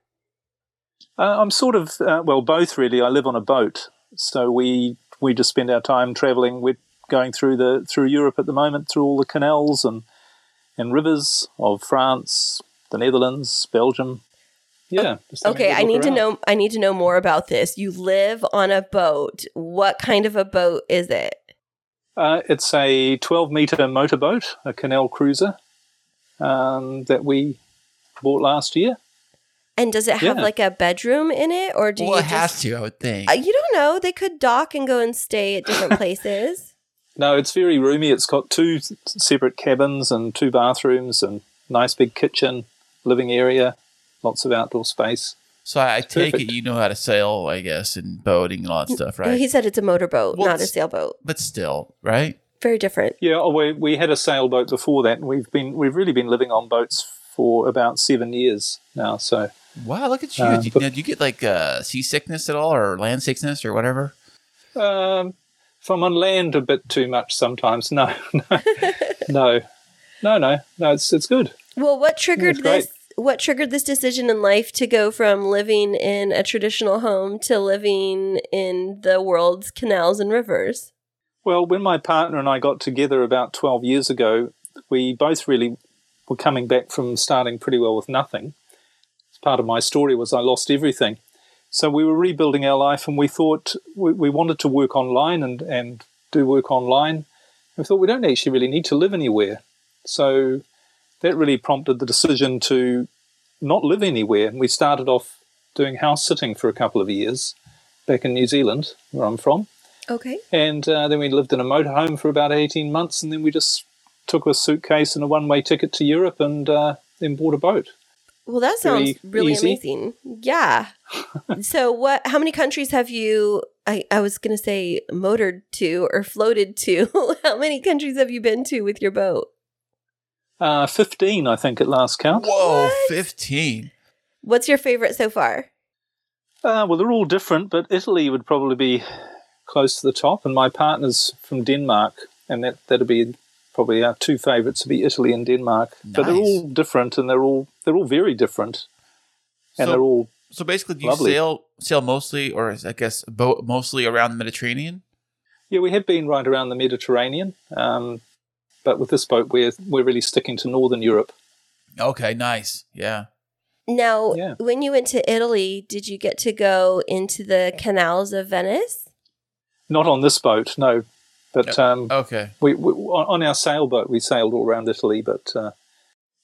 Speaker 1: Uh, I'm sort of uh, well, both really. I live on a boat, so we we just spend our time traveling. We're going through the through Europe at the moment, through all the canals and and rivers of France, the Netherlands, Belgium. Yeah. just
Speaker 4: Okay, I
Speaker 1: look
Speaker 4: need to know I need to know more about this. You live on a boat. What kind of a boat is it?
Speaker 1: Uh, it's a 12 meter motorboat, a canal cruiser, um, that we bought last year.
Speaker 4: And does it have
Speaker 1: Yeah.
Speaker 4: like a bedroom in it or do
Speaker 5: well,
Speaker 4: you
Speaker 5: it has
Speaker 4: just
Speaker 5: to, I would think.
Speaker 4: Uh, you don't know. They could dock and go and stay at different places.
Speaker 1: No, it's very roomy. It's got two separate cabins and two bathrooms and nice big kitchen, living area, lots of outdoor space.
Speaker 5: so I, I take
Speaker 1: perfect.
Speaker 5: it you know how to sail, I guess, and boating and all that stuff, right?
Speaker 4: He said it's a motorboat,
Speaker 5: Well,
Speaker 4: not a sailboat.
Speaker 5: but still, right?
Speaker 4: Very different.
Speaker 1: Yeah, oh, we we had a sailboat before that, and we've been we've really been living on boats for about seven years now. So
Speaker 5: Wow, look at you.
Speaker 1: Uh,
Speaker 5: do, you
Speaker 1: but-
Speaker 5: now, do you get like uh, seasickness at all or land sickness or whatever?
Speaker 1: um, if I'm on land a bit too much sometimes, no, no, no, no, no, no. It's it's good.
Speaker 4: Well, what triggered this? What triggered this decision in life to go from living in a traditional home to living in the world's canals and rivers?
Speaker 1: Well, when my partner and I got together about 12 years ago, we both really were coming back from starting pretty well with nothing. Part of my story was I lost everything. So we were rebuilding our life and we thought we, we wanted to work online and, and do work online. We thought we don't actually really need to live anywhere. So that really prompted the decision to not live anywhere. And we started off doing house sitting for a couple of years back in New Zealand, where I'm from.
Speaker 4: Okay.
Speaker 1: And uh, then we lived in a motorhome for about 18 months, and then we just took a suitcase and a one way ticket to Europe and uh, then bought a boat.
Speaker 4: Well, that sounds
Speaker 1: Very
Speaker 4: really
Speaker 1: easy.
Speaker 4: amazing. Yeah. so, what? How many countries have you? I, I was going to say motored to or floated to. how many countries have you been to with your boat?
Speaker 1: Uh, 15, I think, at last count.
Speaker 5: Whoa,
Speaker 4: What?
Speaker 5: 15.
Speaker 4: What's your favorite so far?
Speaker 1: Uh, well, they're all different, but Italy would probably be close to the top. And my partner's from Denmark, and that, that'd be probably our two favourites would be Italy and Denmark. But they're all different, and they're all they're all very different, and
Speaker 5: So-
Speaker 1: they're all
Speaker 5: So basically, do you
Speaker 1: Lovely.
Speaker 5: sail sail mostly, or I guess boat mostly around the Mediterranean?
Speaker 1: Yeah, we have been right around the Mediterranean, um, but with this boat, we're we're really sticking to Northern Europe.
Speaker 5: Okay, nice. Yeah.
Speaker 4: Now,
Speaker 1: Yeah.
Speaker 4: when you went to Italy, did you get to go into the canals of Venice?
Speaker 1: Not on this boat, no, but um,
Speaker 5: Okay.
Speaker 1: we, we on on our sailboat we sailed all around Italy. But uh,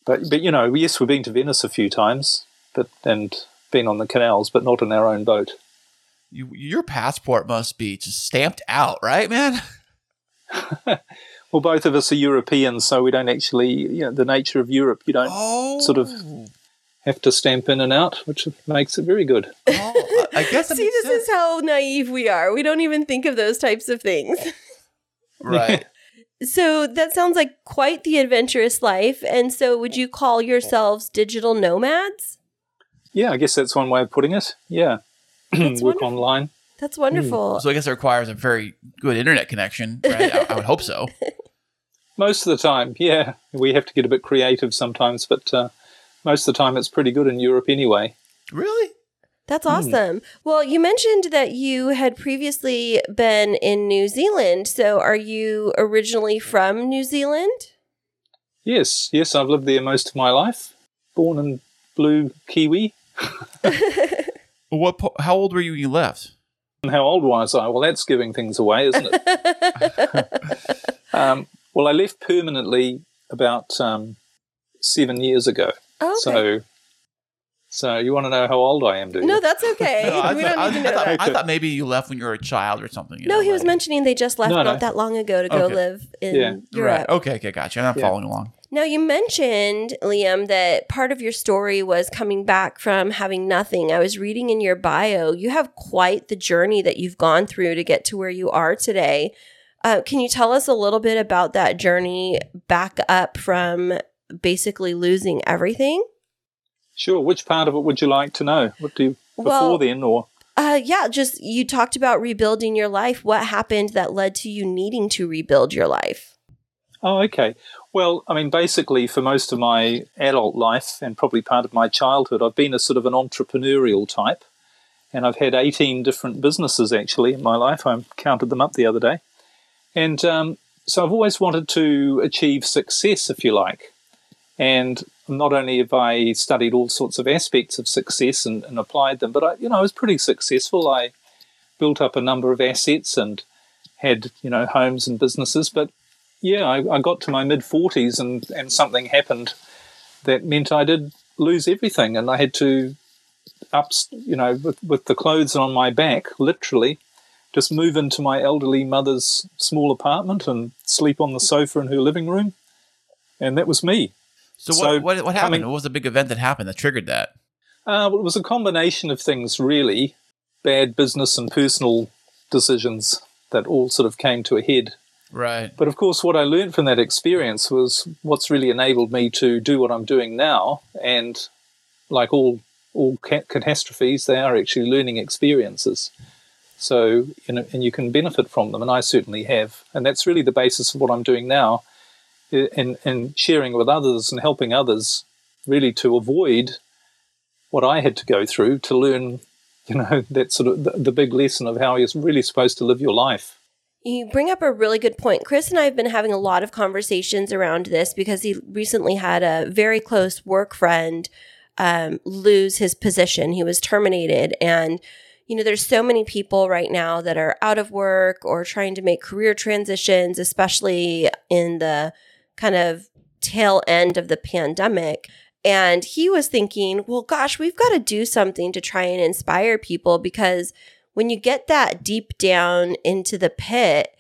Speaker 1: but but you know, yes, we've been to Venice a few times, but and been on the canals, but not in our own boat.
Speaker 5: You, your passport must be just stamped out, right, man?
Speaker 1: Well, both of us are Europeans, so we don't actually, you know, the nature of Europe, you don't
Speaker 5: Oh,
Speaker 1: sort of have to stamp in and out, which makes it very good.
Speaker 5: Oh, I guess
Speaker 4: See, this
Speaker 5: sense.
Speaker 4: is how naive we are. We don't even think of those types of things.
Speaker 5: right.
Speaker 4: So that sounds like quite the adventurous life. And so, would you call yourselves digital nomads?
Speaker 1: Yeah, I guess that's one way of putting it. Yeah.
Speaker 4: That's
Speaker 1: Work
Speaker 4: wonderful.
Speaker 1: online.
Speaker 4: That's wonderful.
Speaker 5: So I guess it requires a very good internet connection, right? I, I would hope so.
Speaker 1: Most of the time, yeah. We have to get a bit creative sometimes, but uh, most of the time it's pretty good in Europe anyway.
Speaker 5: Really?
Speaker 4: That's
Speaker 1: Hmm.
Speaker 4: awesome. Well, you mentioned that you had previously been in New Zealand. So, are you originally from New Zealand?
Speaker 1: Yes, yes, I've lived there most of my life. Born in blue Kiwi.
Speaker 5: What? po- How old were you when you left?
Speaker 1: And how old was I? Well, that's giving things away, isn't it? um, well, I left permanently about um, seven years ago.
Speaker 4: Oh, okay.
Speaker 1: So, so you want to know how old I am, do you?
Speaker 4: no, that's okay.
Speaker 5: No, I
Speaker 4: we
Speaker 5: thought-
Speaker 4: don't need to
Speaker 5: I thought- I thought maybe you left when you were a child or something. you
Speaker 4: No,
Speaker 5: know,
Speaker 4: he was mentioning they just left
Speaker 1: No, no.
Speaker 4: not that long ago to go live in
Speaker 1: Yeah.
Speaker 4: Europe.
Speaker 5: Right. Okay. Okay. Gotcha. I'm
Speaker 1: Yeah.
Speaker 5: following along.
Speaker 4: Now, you mentioned, Liam, that part of your story was coming back from having nothing. I was reading in your bio, you have quite the journey that you've gone through to get to where you are today. Uh, can you tell us a little bit about that journey back up from basically losing everything?
Speaker 1: Sure. Which part of it would you like to know? What do you, before
Speaker 4: Well-
Speaker 1: then, or
Speaker 4: Uh, yeah, just you talked about rebuilding your life. What happened that led to you needing to rebuild your life?
Speaker 1: Oh, okay. Well, I mean, basically, for most of my adult life and probably part of my childhood, I've been a sort of an entrepreneurial type. And I've had 18 different businesses actually in my life. I counted them up the other day. And um, so I've always wanted to achieve success, if you like. And not only have I studied all sorts of aspects of success and, and applied them, but I, you know, I was pretty successful. I built up a number of assets and had, you know, homes and businesses. But yeah, I, I got to my mid 40s and, and something happened that meant I did lose everything. And I had to, up, you know, with, with the clothes on my back, literally, just move into my elderly mother's small apartment and sleep on the sofa in her living room. And that was me.
Speaker 5: So,
Speaker 1: So,
Speaker 5: what, what, what happened?
Speaker 1: coming-
Speaker 5: what was the big event that happened that triggered that?
Speaker 1: Uh, well, it was a combination of things, really bad business and personal decisions that all sort of came to a head.
Speaker 5: Right.
Speaker 1: But of course, what I learned from that experience was what's really enabled me to do what I'm doing now. And like all all ca- catastrophes, they are actually learning experiences. So you know, and you can benefit from them, and I certainly have. And that's really the basis of what I'm doing now, in in sharing with others and helping others, really to avoid what I had to go through to learn, you know, that sort of the, the big lesson of how you're really supposed to live your life.
Speaker 4: You bring up a really good point. Kris and I have been having a lot of conversations around this because he recently had a very close work friend um, lose his position. He was terminated. And, you know, there's so many people right now that are out of work or trying to make career transitions, especially in the kind of tail end of the pandemic. And he was thinking, well, gosh, we've got to do something to try and inspire people because when you get that deep down into the pit,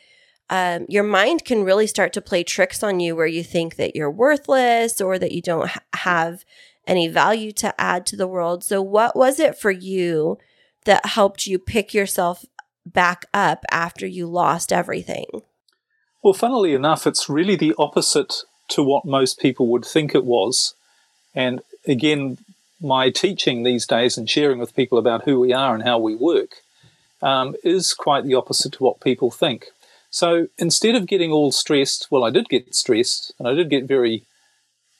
Speaker 4: um, your mind can really start to play tricks on you where you think that you're worthless or that you don't ha- have any value to add to the world. So, what was it for you that helped you pick yourself back up after you lost everything?
Speaker 1: Well, funnily enough, it's really the opposite to what most people would think it was. And again, my teaching these days and sharing with people about who we are and how we work um, is quite the opposite to what people think. So instead of getting all stressed, well, I did get stressed and I did get very,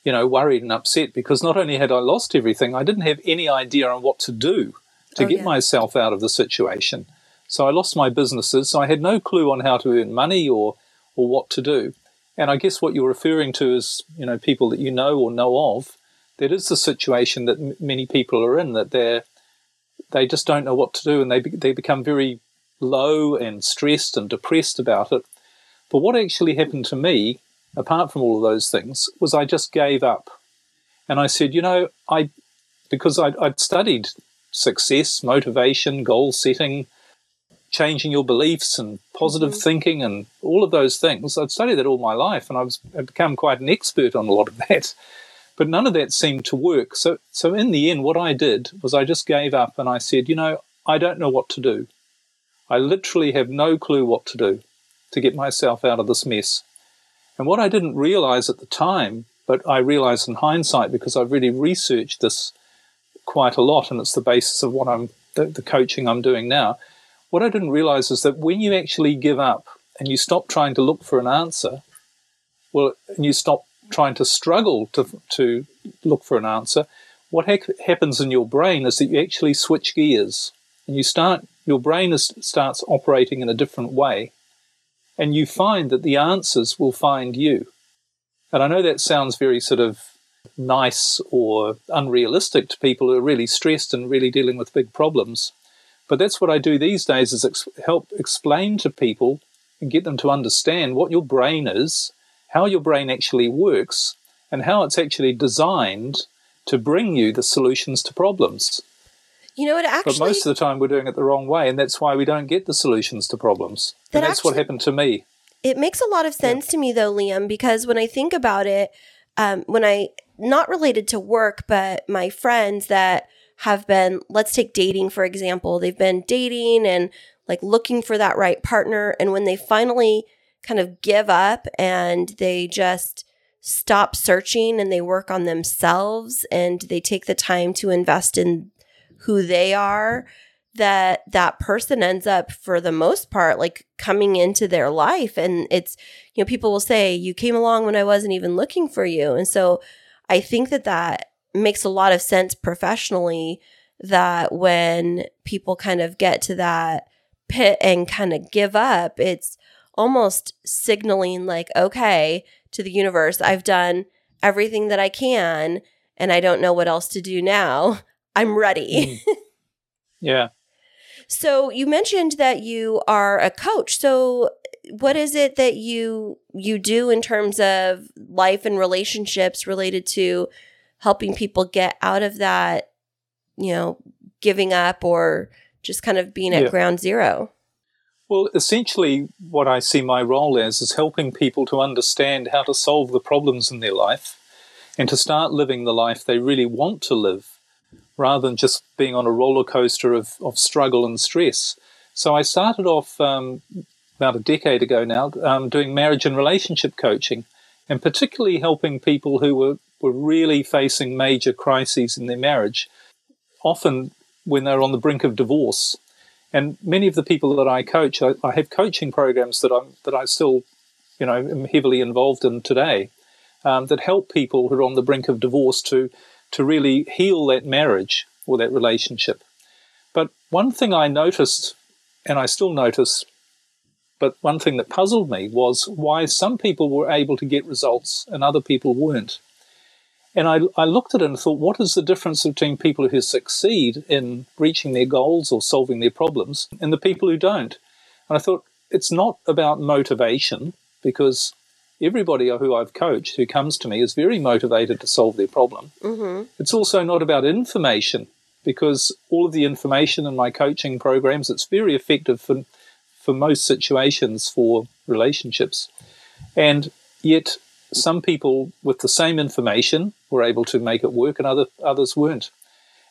Speaker 1: you know, worried and upset because not only had I lost everything, I didn't have any idea on what to do to
Speaker 4: Oh,
Speaker 1: get
Speaker 4: yeah.
Speaker 1: myself out of the situation. So I lost my businesses. So I had no clue on how to earn money or or what to do. And I guess what you're referring to is, you know, people that you know or know of. That is the situation that m- many people are in. That they're they just don't know what to do, and they be- they become very low and stressed and depressed about it. But what actually happened to me, apart from all of those things, was I just gave up, and I said, you know, I because I'd, I'd studied success, motivation, goal setting, changing your beliefs and positive mm-hmm. thinking and all of those things. I'd studied that all my life, and I was I'd become quite an expert on a lot of that. But none of that seemed to work. So, so in the end, what I did was I just gave up and I said, you know, I don't know what to do. I literally have no clue what to do to get myself out of this mess. And what I didn't realize at the time, but I realize in hindsight because I've really researched this quite a lot, and it's the basis of what I'm the, the coaching I'm doing now. What I didn't realize is that when you actually give up and you stop trying to look for an answer, well, and you stop trying to struggle to to look for an answer, what ha- happens in your brain is that you actually switch gears and you start your brain is, starts operating in a different way, and you find that the answers will find you. And I know that sounds very sort of nice or unrealistic to people who are really stressed and really dealing with big problems. But that's what I do these days is ex- help explain to people and get them to understand what your brain is, how your brain actually works, and how it's actually designed to bring you the solutions to problems.
Speaker 4: You know what? Actually But
Speaker 1: most of the time we're doing it the wrong way, and that's why we don't get the solutions to problems.
Speaker 4: That
Speaker 1: and that's what happened to me.
Speaker 4: It makes a lot of sense to me though, Liam, because when I think about it, um, when I not related to work, but my friends that have been, let's take dating for example, they've been dating and like looking for that right partner, and when they finally kind of give up and they just stop searching and they work on themselves and they take the time to invest in who they are that that person ends up for the most part like coming into their life. And it's you know people will say you came along when I wasn't even looking for you. And so I think that that makes a lot of sense professionally that when people kind of get to that pit and kind of give up it's almost signaling like okay to the universe I've done everything that I can and I don't know what else to do now I'm ready mm.
Speaker 1: Yeah.
Speaker 4: So you mentioned that you are a coach. So what is it that you you do in terms of life and relationships related to helping people get out of that, you know, giving up or just kind of being at
Speaker 1: Yeah.
Speaker 4: ground zero?
Speaker 1: Well, essentially, what I see my role as is helping people to understand how to solve the problems in their life and to start living the life they really want to live rather than just being on a roller coaster of, of struggle and stress. So I started off um, about a decade ago now um, doing marriage and relationship coaching and particularly helping people who were, were really facing major crises in their marriage, often when they're on the brink of divorce. And many of the people that I coach, I, I have coaching programs that I'm that I still, you know, am heavily involved in today, um, that help people who are on the brink of divorce to to really heal that marriage or that relationship. But one thing I noticed, and I still notice, but one thing that puzzled me was why some people were able to get results and other people weren't. And I, I looked at it and thought, what is the difference between people who succeed in reaching their goals or solving their problems and the people who don't? And I thought, it's not about motivation because everybody who I've coached who comes to me is very motivated to solve their problem.
Speaker 4: Mm-hmm.
Speaker 1: It's also not about information because all of the information in my coaching programs, it's very effective for, for most situations for relationships. And yet, some people with the same information were able to make it work and other, others weren't.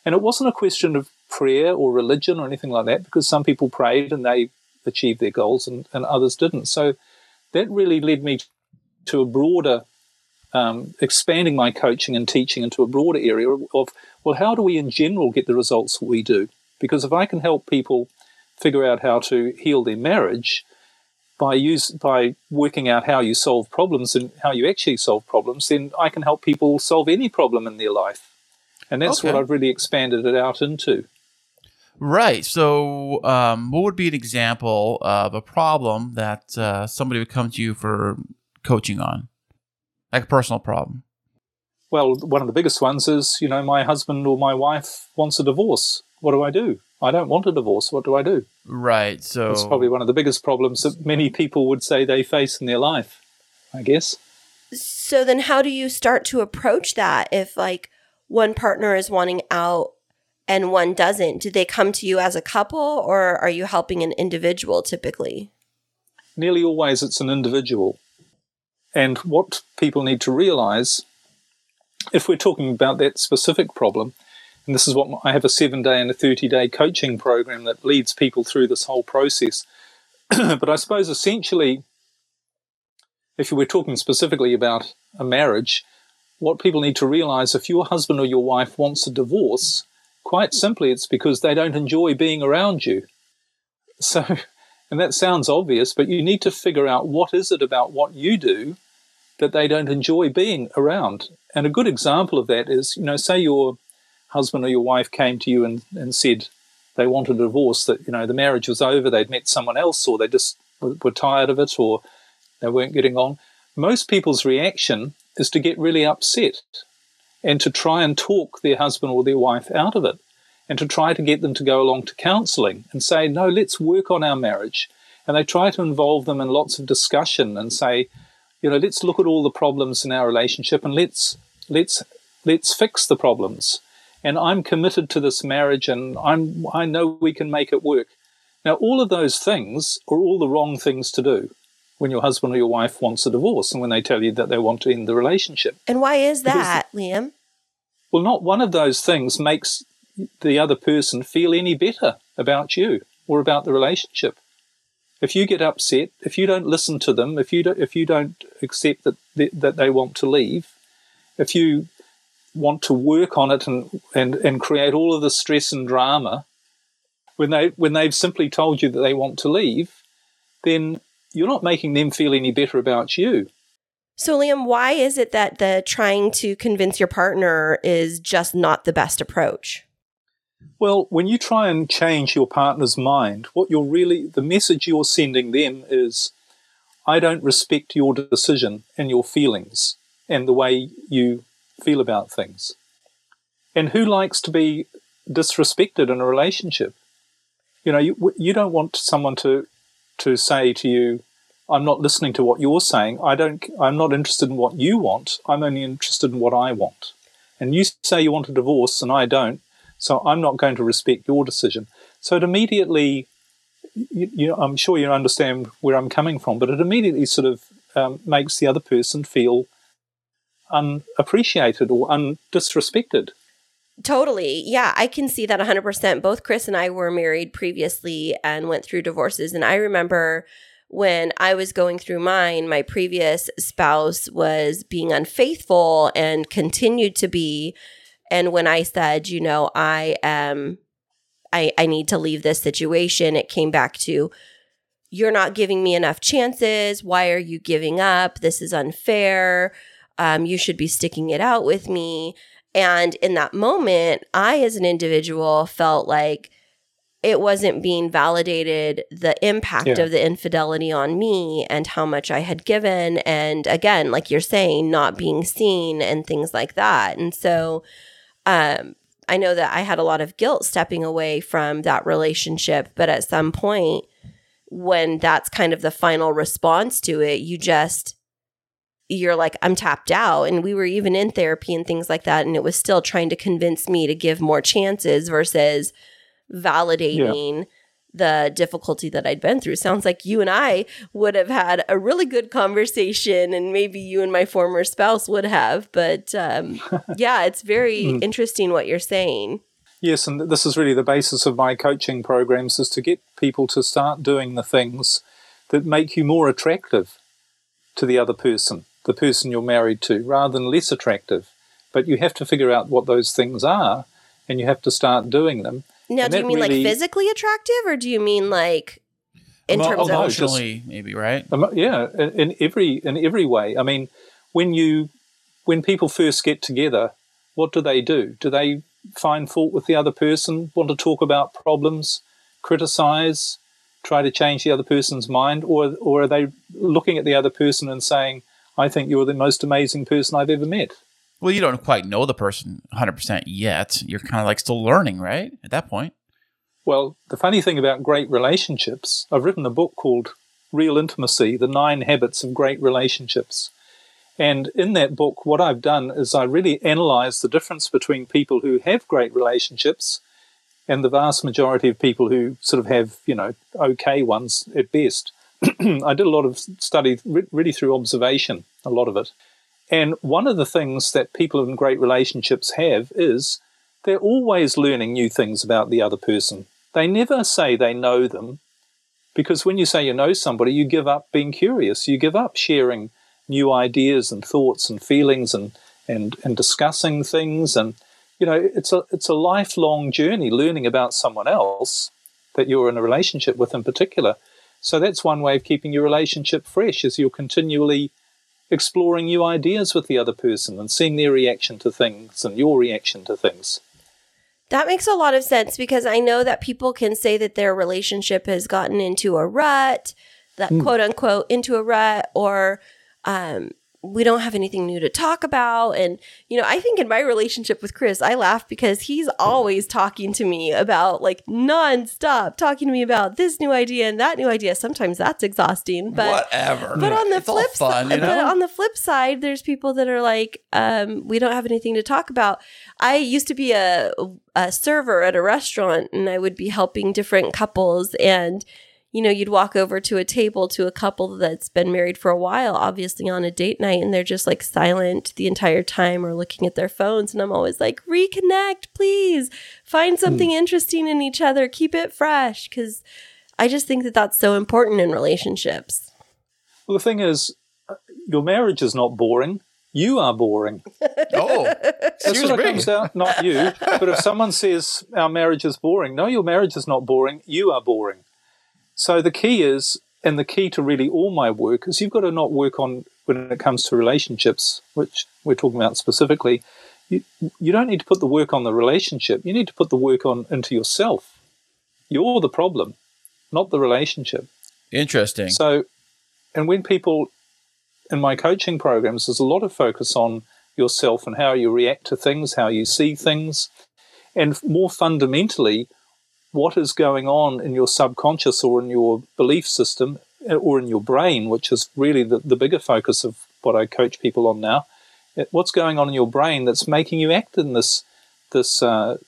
Speaker 1: And it wasn't a question of prayer or religion or anything like that because some people prayed and they achieved their goals and, and others didn't. So that really led me to a broader, um, expanding my coaching and teaching into a broader area of, well, how do we in general get the results we do? Because if I can help people figure out how to heal their marriage by use by working out how you solve problems and how you actually solve problems, then I can help people solve any problem in their life. And that's what I've really expanded it out into.
Speaker 5: Right. So, um, what would be an example of a problem that uh, somebody would come to you for coaching on, like a personal problem?
Speaker 1: Well, one of the biggest ones is, you know, my husband or my wife wants a divorce. What do I do? I don't want a divorce. What do I do?
Speaker 5: Right. So,
Speaker 1: It's probably one of the biggest problems that many people would say they face in their life, I guess.
Speaker 4: So then how do you start to approach that if like one partner is wanting out and one doesn't, do they come to you as a couple or are you helping an individual typically?
Speaker 1: Nearly always it's an individual. And what people need to realize, if we're talking about that specific problem, and this is what I have a seven day and a 30 day coaching program that leads people through this whole process. but I suppose essentially, if we're talking specifically about a marriage, what people need to realize if your husband or your wife wants a divorce, quite simply, it's because they don't enjoy being around you. So, and that sounds obvious, but you need to figure out what is it about what you do that they don't enjoy being around. And a good example of that is, you know, say your husband or your wife came to you and, and said they wanted a divorce, that, you know, the marriage was over, they'd met someone else, or they just were, tired of it, or they weren't getting on. Most people's reaction is to get really upset and to try and talk their husband or their wife out of it and to try to get them to go along to counseling and say, no, let's work on our marriage. And they try to involve them in lots of discussion and say, you know, let's look at all the problems in our relationship and let's let's let's fix the problems. And I'm committed to this marriage and I'm I know we can make it work. Now all of those things are all the wrong things to do when your husband or your wife wants a divorce and when they tell you that they want to end the relationship.
Speaker 4: And why is that, because, Liam?
Speaker 1: Well, not one of those things makes the other person feel any better about you or about the relationship. If you get upset, if you don't listen to them, if you don't, if you don't accept that they, that they want to leave, if you want to work on it and, and, and create all of the stress and drama when they when they've simply told you that they want to leave, then you're not making them feel any better about you.
Speaker 4: So, Liam, why is it that the trying to convince your partner is just not the best approach?
Speaker 1: Well, when you try and change your partner's mind, what you're really, the message you're sending them is, I don't respect your decision and your feelings and the way you feel about things. And who likes to be disrespected in a relationship? You know, you, you don't want someone to to say to you, I'm not listening to what you're saying. I don't I'm not interested in what you want. I'm only interested in what I want. And you say you want a divorce and I don't, so I'm not going to respect your decision. So it immediately you, you know, I'm sure you understand where I'm coming from, but it immediately sort of um, makes the other person feel unappreciated or undisrespected.
Speaker 4: Totally. Yeah, I can see that 100%. Both Kris and I were married previously and went through divorces. And I remember when I was going through mine, my previous spouse was being unfaithful and continued to be. And when I said, you know, I am, I, I need to leave this situation, it came back to, you're not giving me enough chances. Why are you giving up? This is unfair. Um, you should be sticking it out with me. And in that moment, I, as an individual, felt like it wasn't being validated the impact yeah. of the infidelity on me and how much I had given. And again, like you're saying, not being seen and things like that. And so, um, I know that I had a lot of guilt stepping away from that relationship, but at some point, when that's kind of the final response to it, you just you're like, I'm tapped out. And we were even in therapy and things like that. And it was still trying to convince me to give more chances versus validating yeah. the difficulty that I'd been through. Sounds like you and I would have had a really good conversation, and maybe you and my former spouse would have. But um, yeah, it's very mm. interesting what you're saying.
Speaker 1: Yes, and this is really the basis of my coaching programs is to get people to start doing the things that make you more attractive to the other person the person you're married to rather than less attractive. But you have to figure out what those things are and you have to start doing them.
Speaker 4: Now, and do you mean really, like physically attractive or do you mean like in terms
Speaker 5: of emotionally, maybe, right?
Speaker 1: Yeah, in, in every in every way. I mean, when you when people first get together, what do they do? Do they find fault with the other person, want to talk about problems, criticize, try to change the other person's mind, or or are they looking at the other person and saying, I think you're the most amazing person I've ever met.
Speaker 5: Well, you don't quite know the person 100% yet. You're kind of like still learning, right? At that point.
Speaker 1: Well, the funny thing about great relationships, I've written a book called Real Intimacy The Nine Habits of Great Relationships. And in that book, what I've done is I really analyze the difference between people who have great relationships and the vast majority of people who sort of have, you know, okay ones at best. I did a lot of study really through observation, a lot of it. And one of the things that people in great relationships have is they're always learning new things about the other person. They never say they know them because when you say you know somebody, you give up being curious. You give up sharing new ideas and thoughts and feelings and, and, and discussing things. And, you know, it's a, it's a lifelong journey learning about someone else that you're in a relationship with in particular. So that's one way of keeping your relationship fresh is you're continually exploring new ideas with the other person and seeing their reaction to things and your reaction to things.
Speaker 4: That makes a lot of sense because I know that people can say that their relationship has gotten into a rut, that
Speaker 1: Mm.
Speaker 4: quote unquote into a rut, or um, we don't have anything new to talk about. And, you know, I think in my relationship with Kris, I laugh because he's always talking to me about like nonstop talking to me about this new idea and that new idea. Sometimes that's exhausting, but
Speaker 5: Whatever.
Speaker 4: but on the
Speaker 5: It's
Speaker 4: flip side,
Speaker 5: you know?
Speaker 4: but on the flip side, there's people that are like, um, we don't have anything to talk about. I used to be a, a server at a restaurant, and I would be helping different couples, and you know, you'd walk over to a table to a couple that's been married for a while, obviously on a date night, and they're just like silent the entire time or looking at their phones. And I'm always like, reconnect, please. Find something interesting in each other. Keep it fresh. Cause I just think that that's so important in relationships.
Speaker 1: Well, the thing is, uh, your marriage is not boring. You are boring.
Speaker 5: oh,
Speaker 1: That's
Speaker 5: excuse
Speaker 1: what it
Speaker 5: me.
Speaker 1: comes down. Not you, but if someone says our marriage is boring, no, your marriage is not boring. You are boring. So the key is, and the key to really all my work is, you've got to not work on when it comes to relationships, which we're talking about specifically. You, you don't need to put the work on the relationship. You need to put the work on into yourself. You're the problem, not the relationship.
Speaker 5: Interesting.
Speaker 1: So, and when people in my coaching programs, there's a lot of focus on yourself and how you react to things, how you see things, and more fundamentally, what is going on in your subconscious or in your belief system uh, or in your brain, which is really the, the bigger focus of what I coach people on now. Uh, What's going on in your brain that's making you act in this this uh,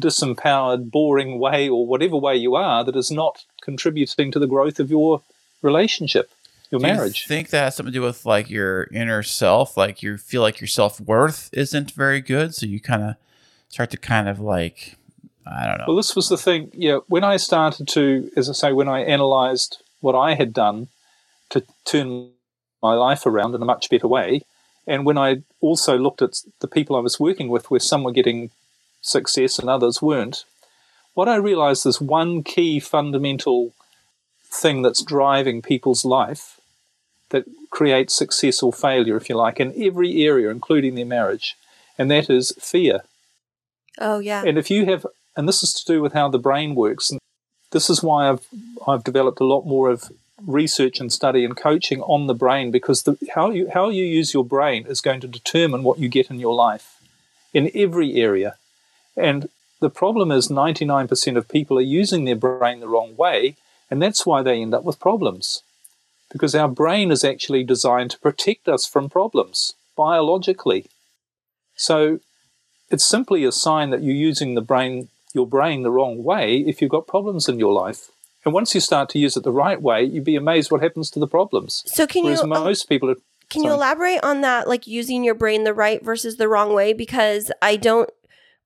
Speaker 1: disempowered, boring way, or whatever way you are, that is not contributing to the growth of your relationship, your
Speaker 5: Do you
Speaker 1: marriage.
Speaker 5: think that has something to do with like your inner self? Like you feel like your self worth isn't very good, so you kind of start to kind of like I don't know.
Speaker 1: Well, this was the thing. Yeah, when I started to, as I say, when I analysed what I had done to turn my life around in a much better way, and when I also looked at the people I was working with, where some were getting success and others weren't, what I realised is one key fundamental thing that's driving people's life that creates success or failure, if you like, in every area, including their marriage, and that is fear.
Speaker 4: Oh, yeah.
Speaker 1: And if you have, and this is to do with how the brain works, and this is why I've I've developed a lot more of research and study and coaching on the brain because the, how you how you use your brain is going to determine what you get in your life in every area. And the problem is 99% of people are using their brain the wrong way, and that's why they end up with problems. Because our brain is actually designed to protect us from problems biologically. So it's simply a sign that you're using the brain your brain the wrong way if you've got problems in your life. And once you start to use it the right way, you'd be amazed what happens to the problems.
Speaker 4: So can
Speaker 1: Whereas
Speaker 4: you um,
Speaker 1: most people are
Speaker 4: can you elaborate on that, like using your brain the right versus the wrong way? Because I don't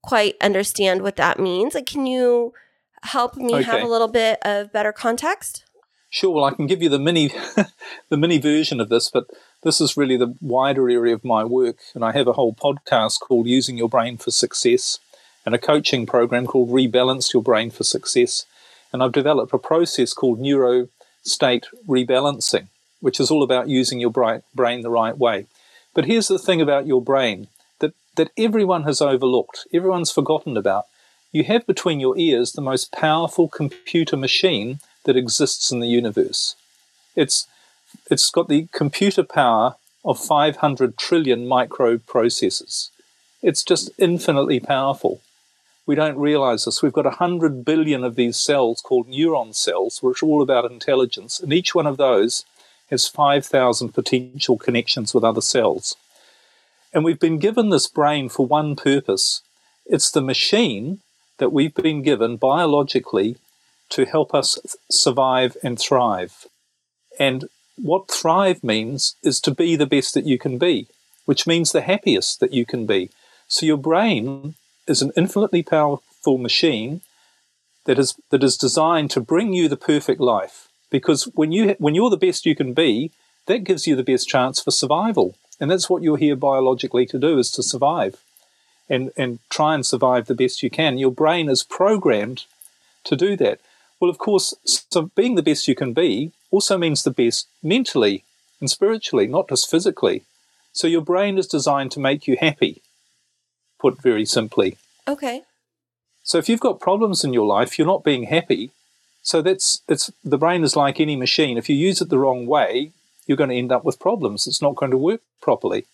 Speaker 4: quite understand what that means. Like, can you help me have a little bit of better context?
Speaker 1: Sure, well, I can give you the mini, the mini version of this, but this is really the wider area of my work, and I have a whole podcast called "Using Your Brain for Success," and a coaching program called "Rebalance Your Brain for Success," and I've developed a process called neuro state rebalancing, which is all about using your brain the right way. But here's the thing about your brain that that everyone has overlooked, everyone's forgotten about. You have between your ears the most powerful computer machine that exists in the universe. It's it's got the computer power of 500 trillion microprocessors. It's just infinitely powerful. We don't realize this. We've got 100 billion of these cells called neuron cells, which are all about intelligence, and each one of those has 5,000 potential connections with other cells. And we've been given this brain for one purpose it's the machine that we've been given biologically to help us survive and thrive. And what thrive means is to be the best that you can be, which means the happiest that you can be. So your brain is an infinitely powerful machine that is that is designed to bring you the perfect life. Because when you when you're the best you can be, that gives you the best chance for survival. And that's what you're here biologically to do is to survive and, and try and survive the best you can. Your brain is programmed to do that. Well, of course, so being the best you can be also means the best mentally and spiritually, not just physically. So your brain is designed to make you happy, put very simply.
Speaker 4: Okay.
Speaker 1: So if you've got problems in your life, you're not being happy. So that's it's the brain is like any machine. If you use it the wrong way, you're going to end up with problems. It's not going to work properly.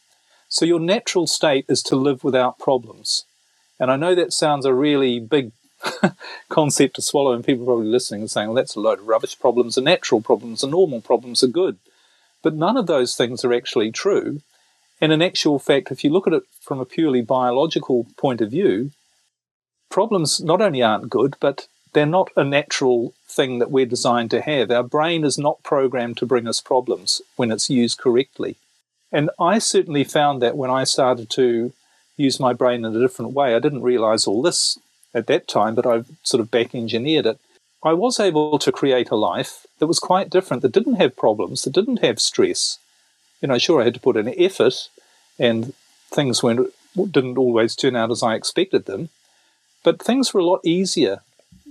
Speaker 1: So your natural state is to live without problems. And I know that sounds a really big concept to swallow, and people are probably listening and saying, well, that's a load of rubbish. Problems are natural, problems are normal, problems are good. But none of those things are actually true. And in actual fact, if you look at it from a purely biological point of view, problems not only aren't good, but they're not a natural thing that we're designed to have. Our brain is not programmed to bring us problems when it's used correctly. And I certainly found that when I started to use my brain in a different way, I didn't realize all this at that time, but I've sort of back engineered it. I was able to create a life that was quite different, that didn't have problems, that didn't have stress. You know, sure, I had to put in effort and things went, didn't always turn out as I expected them, but things were a lot easier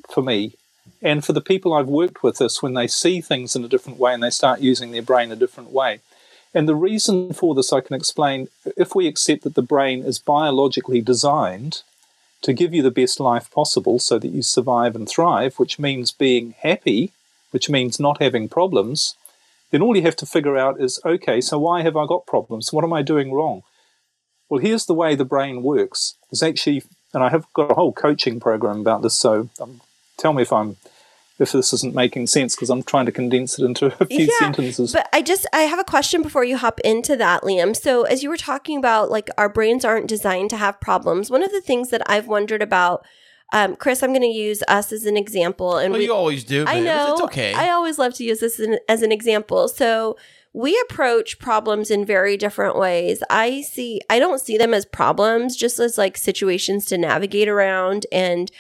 Speaker 1: for me and for the people I've worked with this when they see things in a different way and they start using their brain a different way. And the reason for this I can explain if we accept that the brain is biologically designed to give you the best life possible so that you survive and thrive, which means being happy, which means not having problems, then all you have to figure out is okay, so why have I got problems? What am I doing wrong? Well, here's the way the brain works. There's actually, and I have got a whole coaching program about this, so um, tell me if I'm if this isn't making sense because I'm trying to condense it into a few
Speaker 4: yeah,
Speaker 1: sentences.
Speaker 4: But I just I have a question before you hop into that, Liam. So as you were talking about like our brains aren't designed to have problems, one of the things that I've wondered about um, Kris, I'm going to use us as an example, and
Speaker 5: Well,
Speaker 4: we,
Speaker 5: you always do.
Speaker 4: I know
Speaker 5: It's okay.
Speaker 4: I always love to use this as an, as an example. So we approach problems in very different ways. I see I don't see them as problems, just as like situations to navigate around. And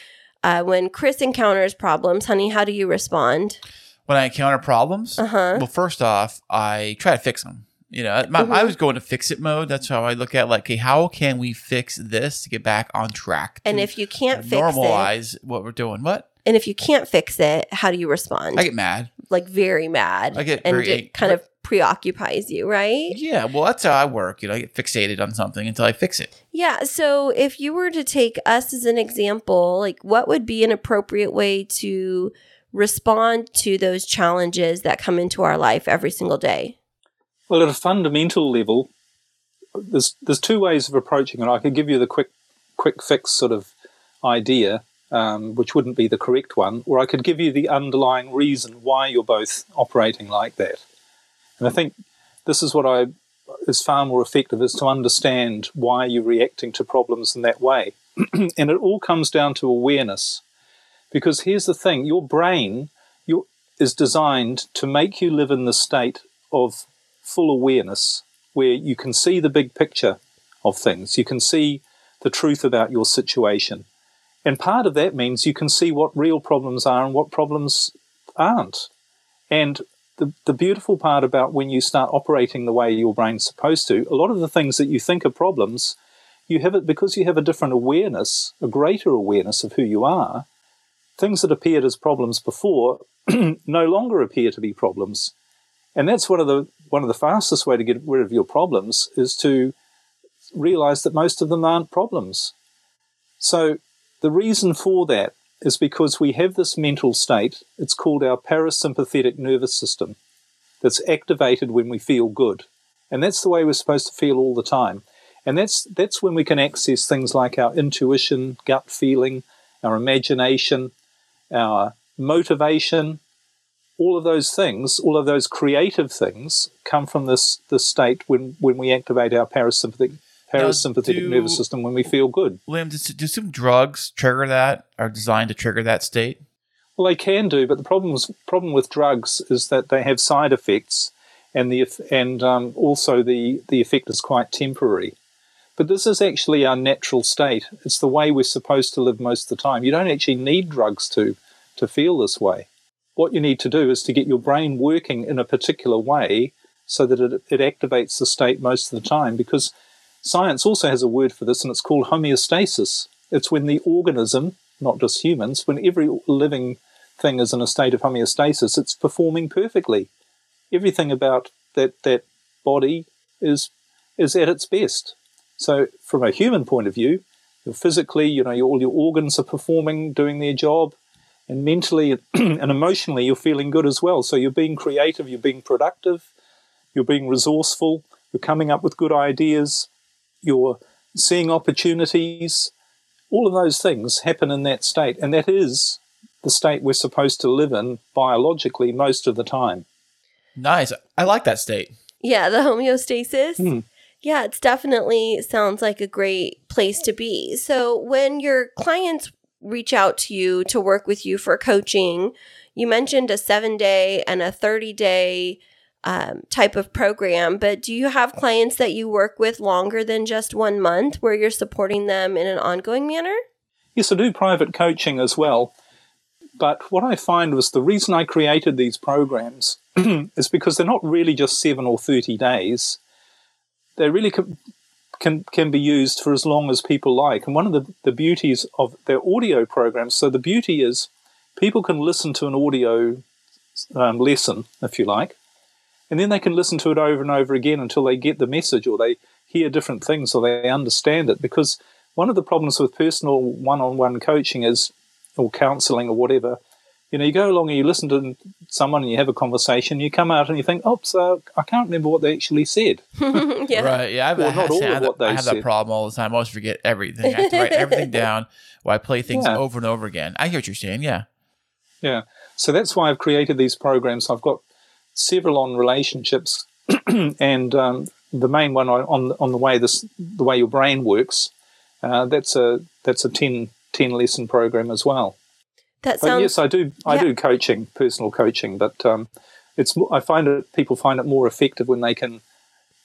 Speaker 4: uh, when Kris encounters problems, honey, how do you respond?
Speaker 5: when I encounter problems,
Speaker 4: Uh-huh.
Speaker 5: well, first off, I try to fix them. You know, my,
Speaker 4: Mm-hmm.
Speaker 5: I was going to fix it mode. That's how I look at like, okay, how can we fix this to get back on track?
Speaker 4: And if you can't fix it,
Speaker 5: normalize what we're doing, what
Speaker 4: and if you can't fix it, how do you respond?
Speaker 5: I get mad.
Speaker 4: like very mad.
Speaker 5: I get
Speaker 4: and
Speaker 5: very
Speaker 4: it kind of preoccupies you, right?
Speaker 5: Yeah, well, that's how I work. You know, I get fixated on something until I fix it.
Speaker 4: Yeah. So if you were to take us as an example, like what would be an appropriate way to respond to those challenges that come into our life every single day?
Speaker 1: Well, at a fundamental level, there's there's two ways of approaching it. I could give you the quick quick fix sort of idea, um, which wouldn't be the correct one, or I could give you the underlying reason why you're both operating like that. And I think this is what I is far more effective is to understand why you're reacting to problems in that way. and it all comes down to awareness. Because here's the thing, your brain your, is designed to make you live in the state of full awareness where you can see the big picture of things. You can see the truth about your situation. And part of that means you can see what real problems are and what problems aren't. And the, the beautiful part about when you start operating the way your brain's supposed to, a lot of the things that you think are problems, you have it because you have a different awareness, a greater awareness of who you are. Things that appeared as problems before no longer appear to be problems. And that's one of the one of the fastest way to get rid of your problems is to realize that most of them aren't problems. So the reason for that is because we have this mental state. It's called our parasympathetic nervous system that's activated when we feel good. And that's the way we're supposed to feel all the time. And that's that's when we can access things like our intuition, gut feeling, our imagination, our motivation, all of those things, all of those creative things come from this this state when, when we activate our parasympathetic parasympathetic
Speaker 5: do-
Speaker 1: nervous system when we feel good.
Speaker 5: Liam, do, do some drugs trigger that? Are designed to trigger that state?
Speaker 1: Well, they can do, but the problem problem with drugs is that they have side effects, and the and um, also the the effect is quite temporary. But this is actually our natural state. It's the way we're supposed to live most of the time. You don't actually need drugs to to feel this way. What you need to do is to get your brain working in a particular way so that it, it activates the state most of the time. Because science also has a word for this, and it's called homeostasis. It's when the organism, not just humans, when every living thing is in a state of homeostasis, it's performing perfectly. Everything about that that body is is at its best. So, from a human point of view, physically, you know, all your organs are performing, doing their job, and mentally and emotionally, you're feeling good as well. So, you're being creative, you're being productive, you're being resourceful, you're coming up with good ideas, you're seeing opportunities. All of those things happen in that state, and that is the state we're supposed to live in biologically most of the time.
Speaker 5: Nice. I like that state.
Speaker 4: Yeah, the homeostasis.
Speaker 1: Hmm.
Speaker 4: Yeah, it's definitely sounds like a great place to be. So when your clients reach out to you to work with you for coaching, you mentioned a seven day and a 30 day um, type of program, but do you have clients that you work with longer than just one month where you're supporting them in an ongoing manner?
Speaker 1: Yes, I do private coaching as well. But what I find was the reason I created these programs is because they're not really just seven or 30 days. They're really can, can be used for as long as people like. And one of the, the beauties of their audio programs, so the beauty is people can listen to an audio um, lesson, if you like, and then they can listen to it over and over again until they get the message or they hear different things or they understand it. Because one of the problems with personal one on one coaching is, or counseling or whatever, you know, you go along and you listen to someone and you have a conversation, you come out and you think, oops, uh, I can't remember what they actually said.
Speaker 4: yeah.
Speaker 5: Right. Yeah. I've,
Speaker 1: Well,
Speaker 5: I,
Speaker 1: not all
Speaker 5: I have
Speaker 1: what
Speaker 5: that, I
Speaker 1: they
Speaker 5: have that problem all the time. I always forget everything. I have to write everything down while I play things
Speaker 1: Yeah.
Speaker 5: over and over again. I hear what you're saying. Yeah.
Speaker 1: Yeah. So that's why I've created these programs. I've got several on relationships, and um, the main one on on, on the way this the way your brain works. Uh, that's a that's a 10, 10 lesson program as well.
Speaker 4: That
Speaker 1: But yes, I do I
Speaker 4: yeah.
Speaker 1: do coaching, personal coaching, but um, it's I find it people find it more effective when they can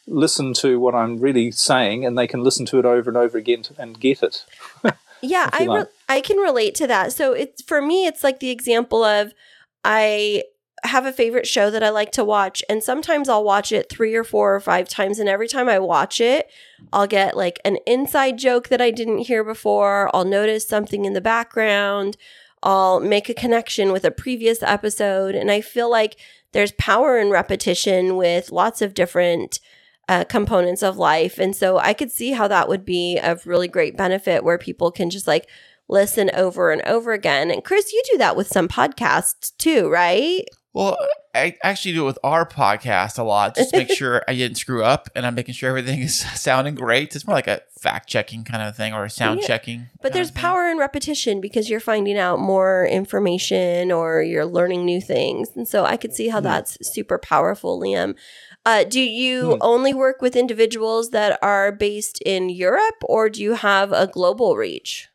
Speaker 1: listen to what I'm really saying and they can listen to it over and over again to, and get it.
Speaker 4: Yeah, I
Speaker 1: you
Speaker 4: re- I can relate to that. So it's for me it's like the example of I have a favorite show that I like to watch and sometimes I'll watch it 3 or 4 or 5 times and every time I watch it I'll get like an inside joke that I didn't hear before, I'll notice something in the background, I'll make a connection with a previous episode and I feel like there's power in repetition with lots of different uh, components of life. And so I could see how that would be of really great benefit where people can just like listen over and over again. And Kris, you do that with some podcasts too, right?
Speaker 5: Well, I actually do it with our podcast a lot, just to make sure I didn't screw up and I'm making sure everything is sounding great. It's more like a fact checking kind of thing or a sound
Speaker 4: Yeah.
Speaker 5: checking.
Speaker 4: But there's power in repetition because you're finding out more information or you're learning new things. And so I could see how that's super powerful, Liam. Uh, do you
Speaker 1: Hmm.
Speaker 4: only work with individuals that are based in Europe or do you have a global reach?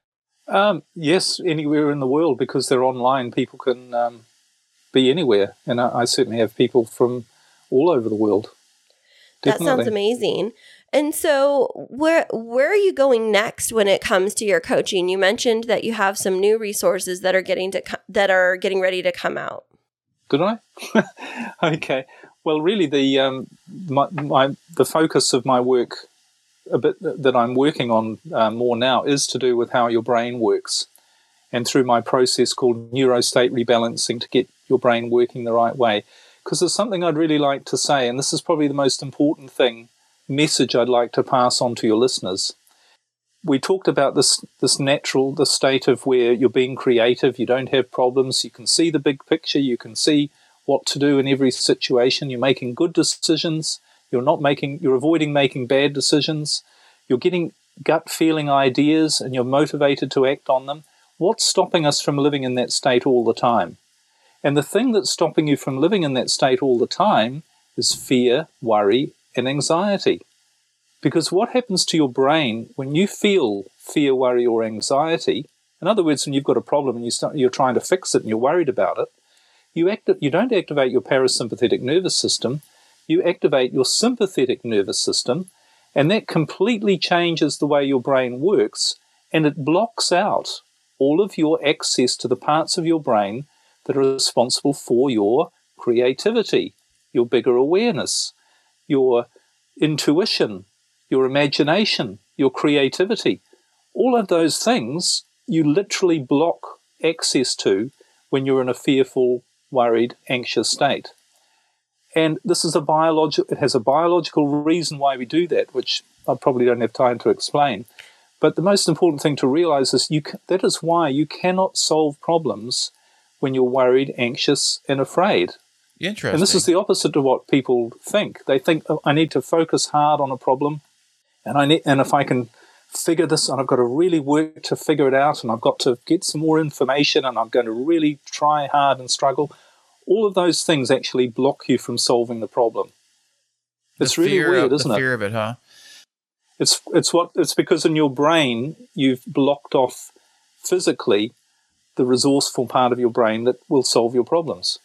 Speaker 1: Um, yes, anywhere in the world because they're online. People can um, be anywhere, and I, I certainly have people from all over the world.
Speaker 4: That sounds amazing. And so, where where are you going next when it comes to your coaching? You mentioned that you have some new resources that are getting to that are getting ready to come out.
Speaker 1: Did I? okay. Well, really, the um, my, my the focus of my work, a bit that I'm working on uh, more now, is to do with how your brain works, and through my process called neurostate rebalancing to get your brain working the right way. Because there's something I'd really like to say, and this is probably the most important thing message I'd like to pass on to your listeners. We talked about this this natural the state of where you're being creative, you don't have problems, you can see the big picture, you can see what to do in every situation. You're making good decisions. You're not making. You're avoiding making bad decisions. You're getting gut feeling ideas, and you're motivated to act on them. What's stopping us from living in that state all the time? And the thing that's stopping you from living in that state all the time is fear, worry, and anxiety. Because what happens to your brain when you feel fear, worry, or anxiety? In other words, when you've got a problem and you start, you're trying to fix it and you're worried about it, you, acti- you don't activate your parasympathetic nervous system, you activate your sympathetic nervous system, and that completely changes the way your brain works and it blocks out all of your access to the parts of your brain that are responsible for your creativity, your bigger awareness, your intuition, your imagination, your creativity. All of those things you literally block access to when you're in a fearful, worried, anxious state. And this is a biological, it has a biological reason why we do that, which I probably don't have time to explain. But the most important thing to realize is you, that is why you cannot solve problems when you're worried, anxious, and afraid.
Speaker 5: Interesting.
Speaker 1: And this is the opposite to what people think. They think oh, I need to focus hard on a problem, and I need, and if I can figure this, and I've got to really work to figure it out, and I've got to get some more information, and I'm going to really try hard and struggle. All of those things actually block you from solving the problem.
Speaker 5: The
Speaker 1: It's really weird,
Speaker 5: of,
Speaker 1: isn't
Speaker 5: the
Speaker 1: it?
Speaker 5: Fear of it, huh?
Speaker 1: It's it's what it's because in your brain you've blocked off physically the resourceful part of your brain that will solve your problems.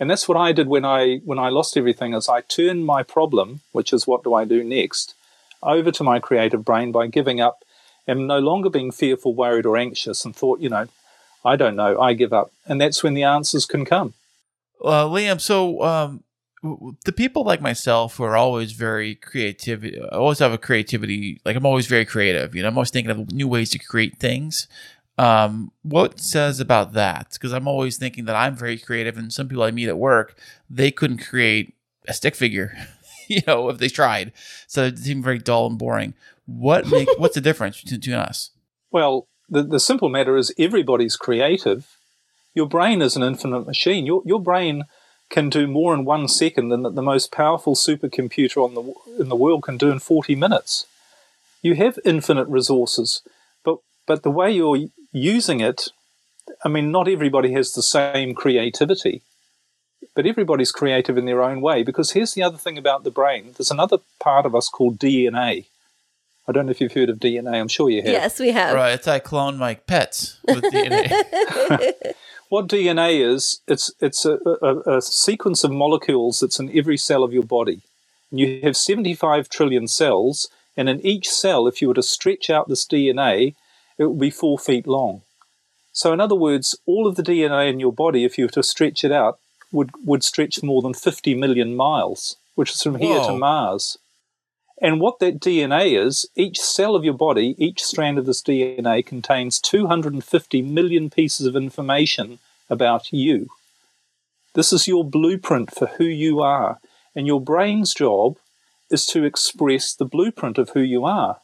Speaker 1: And that's what I did when I when I lost everything is I turned my problem, which is what do I do next, over to my creative brain by giving up and no longer being fearful, worried or anxious and thought, you know, I don't know, I give up. And that's when the answers can come.
Speaker 5: Uh, Liam, so um, the people like myself who are always very creative, I always have a creativity. Like I'm always very creative. You know, I'm always thinking of new ways to create things. Um, what says about that? Because I'm always thinking that I'm very creative, and some people I meet at work, they couldn't create a stick figure. you know, if they tried, so it seemed very dull and boring. What make, what's the difference between, us?
Speaker 1: Well, the, the simple matter is everybody's creative. Your brain is an infinite machine. Your, your brain can do more in one second than the, the most powerful supercomputer on the, in the world can do in 40 minutes. You have infinite resources, but, but the way you're using it, I mean, not everybody has the same creativity, but everybody's creative in their own way. Because here's the other thing about the brain there's another part of us called DNA. I don't know if you've heard of DNA, I'm sure you have.
Speaker 4: Yes, we have.
Speaker 5: Right, it's I clone my pets with DNA.
Speaker 1: what DNA is, it's it's a, a, a, sequence of molecules that's in every cell of your body. And you have 75 trillion cells, and in each cell, if you were to stretch out this DNA, it would be four feet long. So, in other words, all of the DNA in your body, if you were to stretch it out, would, would stretch more than 50 million miles, which is from here to Mars. And what that DNA is, each cell of your body, each strand of this DNA contains 250 million pieces of information about you. This is your blueprint for who you are. And your brain's job is to express the blueprint of who you are.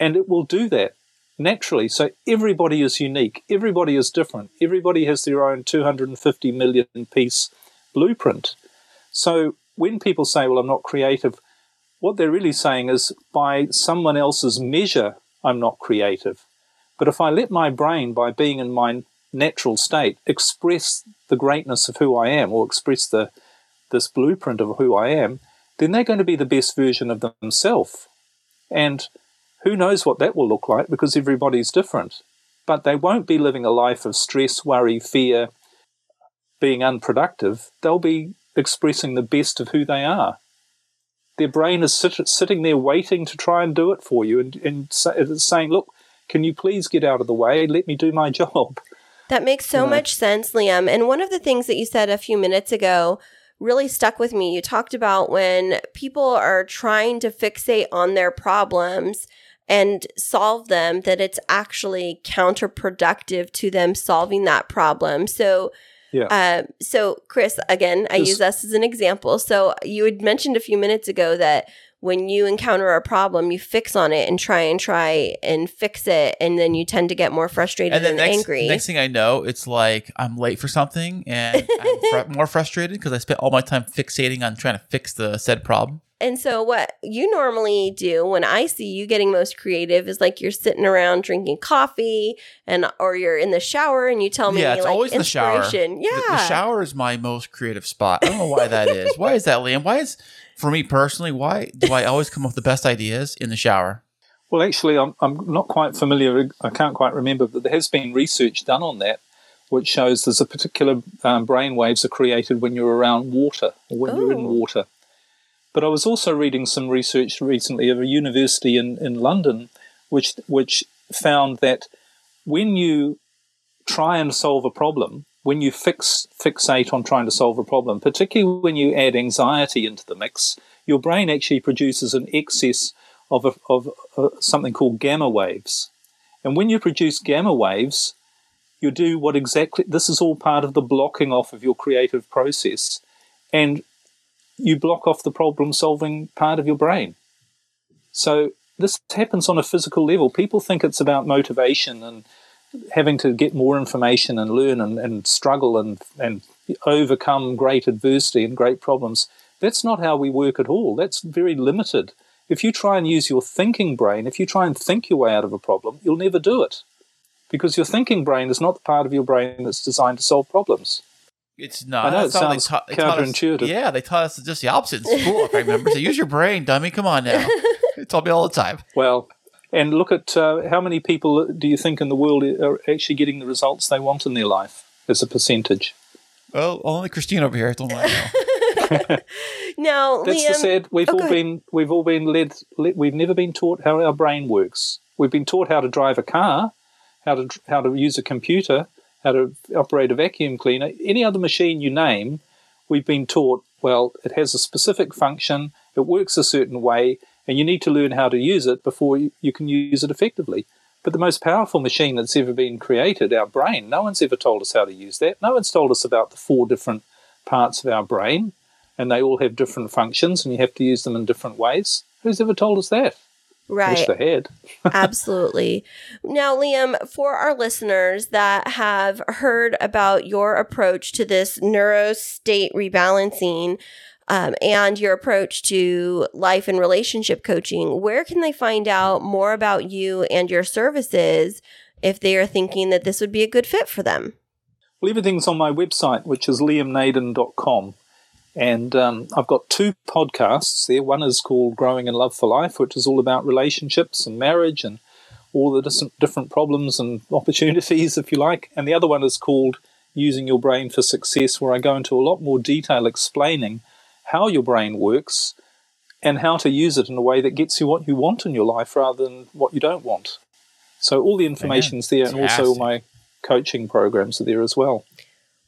Speaker 1: And it will do that naturally. So everybody is unique, everybody is different, everybody has their own 250 million piece blueprint. So when people say, Well, I'm not creative, what they're really saying is, by someone else's measure, I'm not creative. But if I let my brain, by being in my natural state, express the greatness of who I am or express the this blueprint of who I am, then they're going to be the best version of themselves. And who knows what that will look like because everybody's different. But they won't be living a life of stress, worry, fear, being unproductive. They'll be expressing the best of who they are. Their brain is sit- sitting there waiting to try and do it for you and, and say, it's saying, Look, can you please get out of the way? Let me do my job.
Speaker 4: That makes so
Speaker 1: Yeah.
Speaker 4: much sense, Liam. And one of the things that you said a few minutes ago really stuck with me. You talked about when people are trying to fixate on their problems and solve them, that it's actually counterproductive to them solving that problem. So,
Speaker 1: Yeah.
Speaker 4: uh, so Kris, again, I
Speaker 1: Just-
Speaker 4: use us as an example. So you had mentioned a few minutes ago that when you encounter a problem, you fix on it and try and try and fix it, and then you tend to get more frustrated
Speaker 5: and
Speaker 4: and,
Speaker 5: then next,
Speaker 4: angry.
Speaker 5: next thing I know, it's like I'm late for something, and I'm fr- more frustrated because I spent all my time fixating on trying to fix the said problem.
Speaker 4: And so, what you normally do when I see you getting most creative is like you're sitting around drinking coffee, and or you're in the shower, and you tell me,
Speaker 5: yeah, it's
Speaker 4: like,
Speaker 5: always the shower.
Speaker 4: Yeah,
Speaker 5: The, the shower is my most creative spot. I don't know why that is. Why is that, Liam? Why is for me personally? Why do I always come up with the best ideas in the shower?
Speaker 1: Well, actually, I'm, I'm not quite familiar. I can't quite remember, but there has been research done on that, which shows there's a particular um, brain waves are created when you're around water or when you're in
Speaker 4: Oh.
Speaker 1: water. But I was also reading some research recently of a university in, in London, which which found that when you try and solve a problem, when you fix fixate on trying to solve a problem, particularly when you add anxiety into the mix, your brain actually produces an excess of a, of uh, something called gamma waves. And when you produce gamma waves, you do what exactly this is all part of the blocking off of your creative process, and you block off the problem solving part of your brain. So this happens on a physical level. People think it's about motivation and having to get more information and learn and, and struggle and, and overcome great adversity and great problems. That's not how we work at all. That's very limited. If you try and use your thinking brain, if you try and think your way out of a problem, you'll never do it. Because your thinking brain is not the part of your brain that's designed to solve problems.
Speaker 5: It's not.
Speaker 1: I know,
Speaker 5: That's
Speaker 1: it
Speaker 5: how
Speaker 1: sounds
Speaker 5: taught- they taught us-
Speaker 1: counterintuitive.
Speaker 5: yeah, they taught us just the opposite in school. if I remember, so use your brain, dummy. Come on now. They told me all the time.
Speaker 1: Well, and look at uh, how many people do you think in the world are actually getting the results they want in their life as a percentage?
Speaker 5: Well, only Kristine over here. Don't I know.
Speaker 4: now,
Speaker 1: That's
Speaker 4: Liam.
Speaker 1: the sad. We've
Speaker 4: oh,
Speaker 1: all been we've all been led, led. We've never been taught how our brain works. We've been taught how to drive a car, how to how to use a computer, how to operate a vacuum cleaner, any other machine you name. We've been taught. Well, it has a specific function. It works a certain way, and you need to learn how to use it before you, can use it effectively. But the most powerful machine that's ever been created, our brain, no one's ever told us how to use that. No one's told us about the four different parts of our brain, and they all have different functions, and you have to use them in different ways. Who's ever told us that?
Speaker 4: Right.
Speaker 1: Wish they had.
Speaker 4: Absolutely. Now, Liam, for our listeners that have heard about your approach to this neurostate rebalancing um, and your approach to life and relationship coaching, where can they find out more about you and your services if they are thinking that this would be a good fit for them?
Speaker 1: Well, everything's on my website, which is liamnaden.com. And um, I've got two podcasts there. One is called Growing in Love for Life, which is all about relationships and marriage and all the different, different problems and opportunities, if you like. And the other one is called Using Your Brain for Success, where I go into a lot more detail explaining how your brain works and how to use it in a way that gets you what you want in your life rather than what you don't want. So all the information's there, and also my coaching programs are there as well.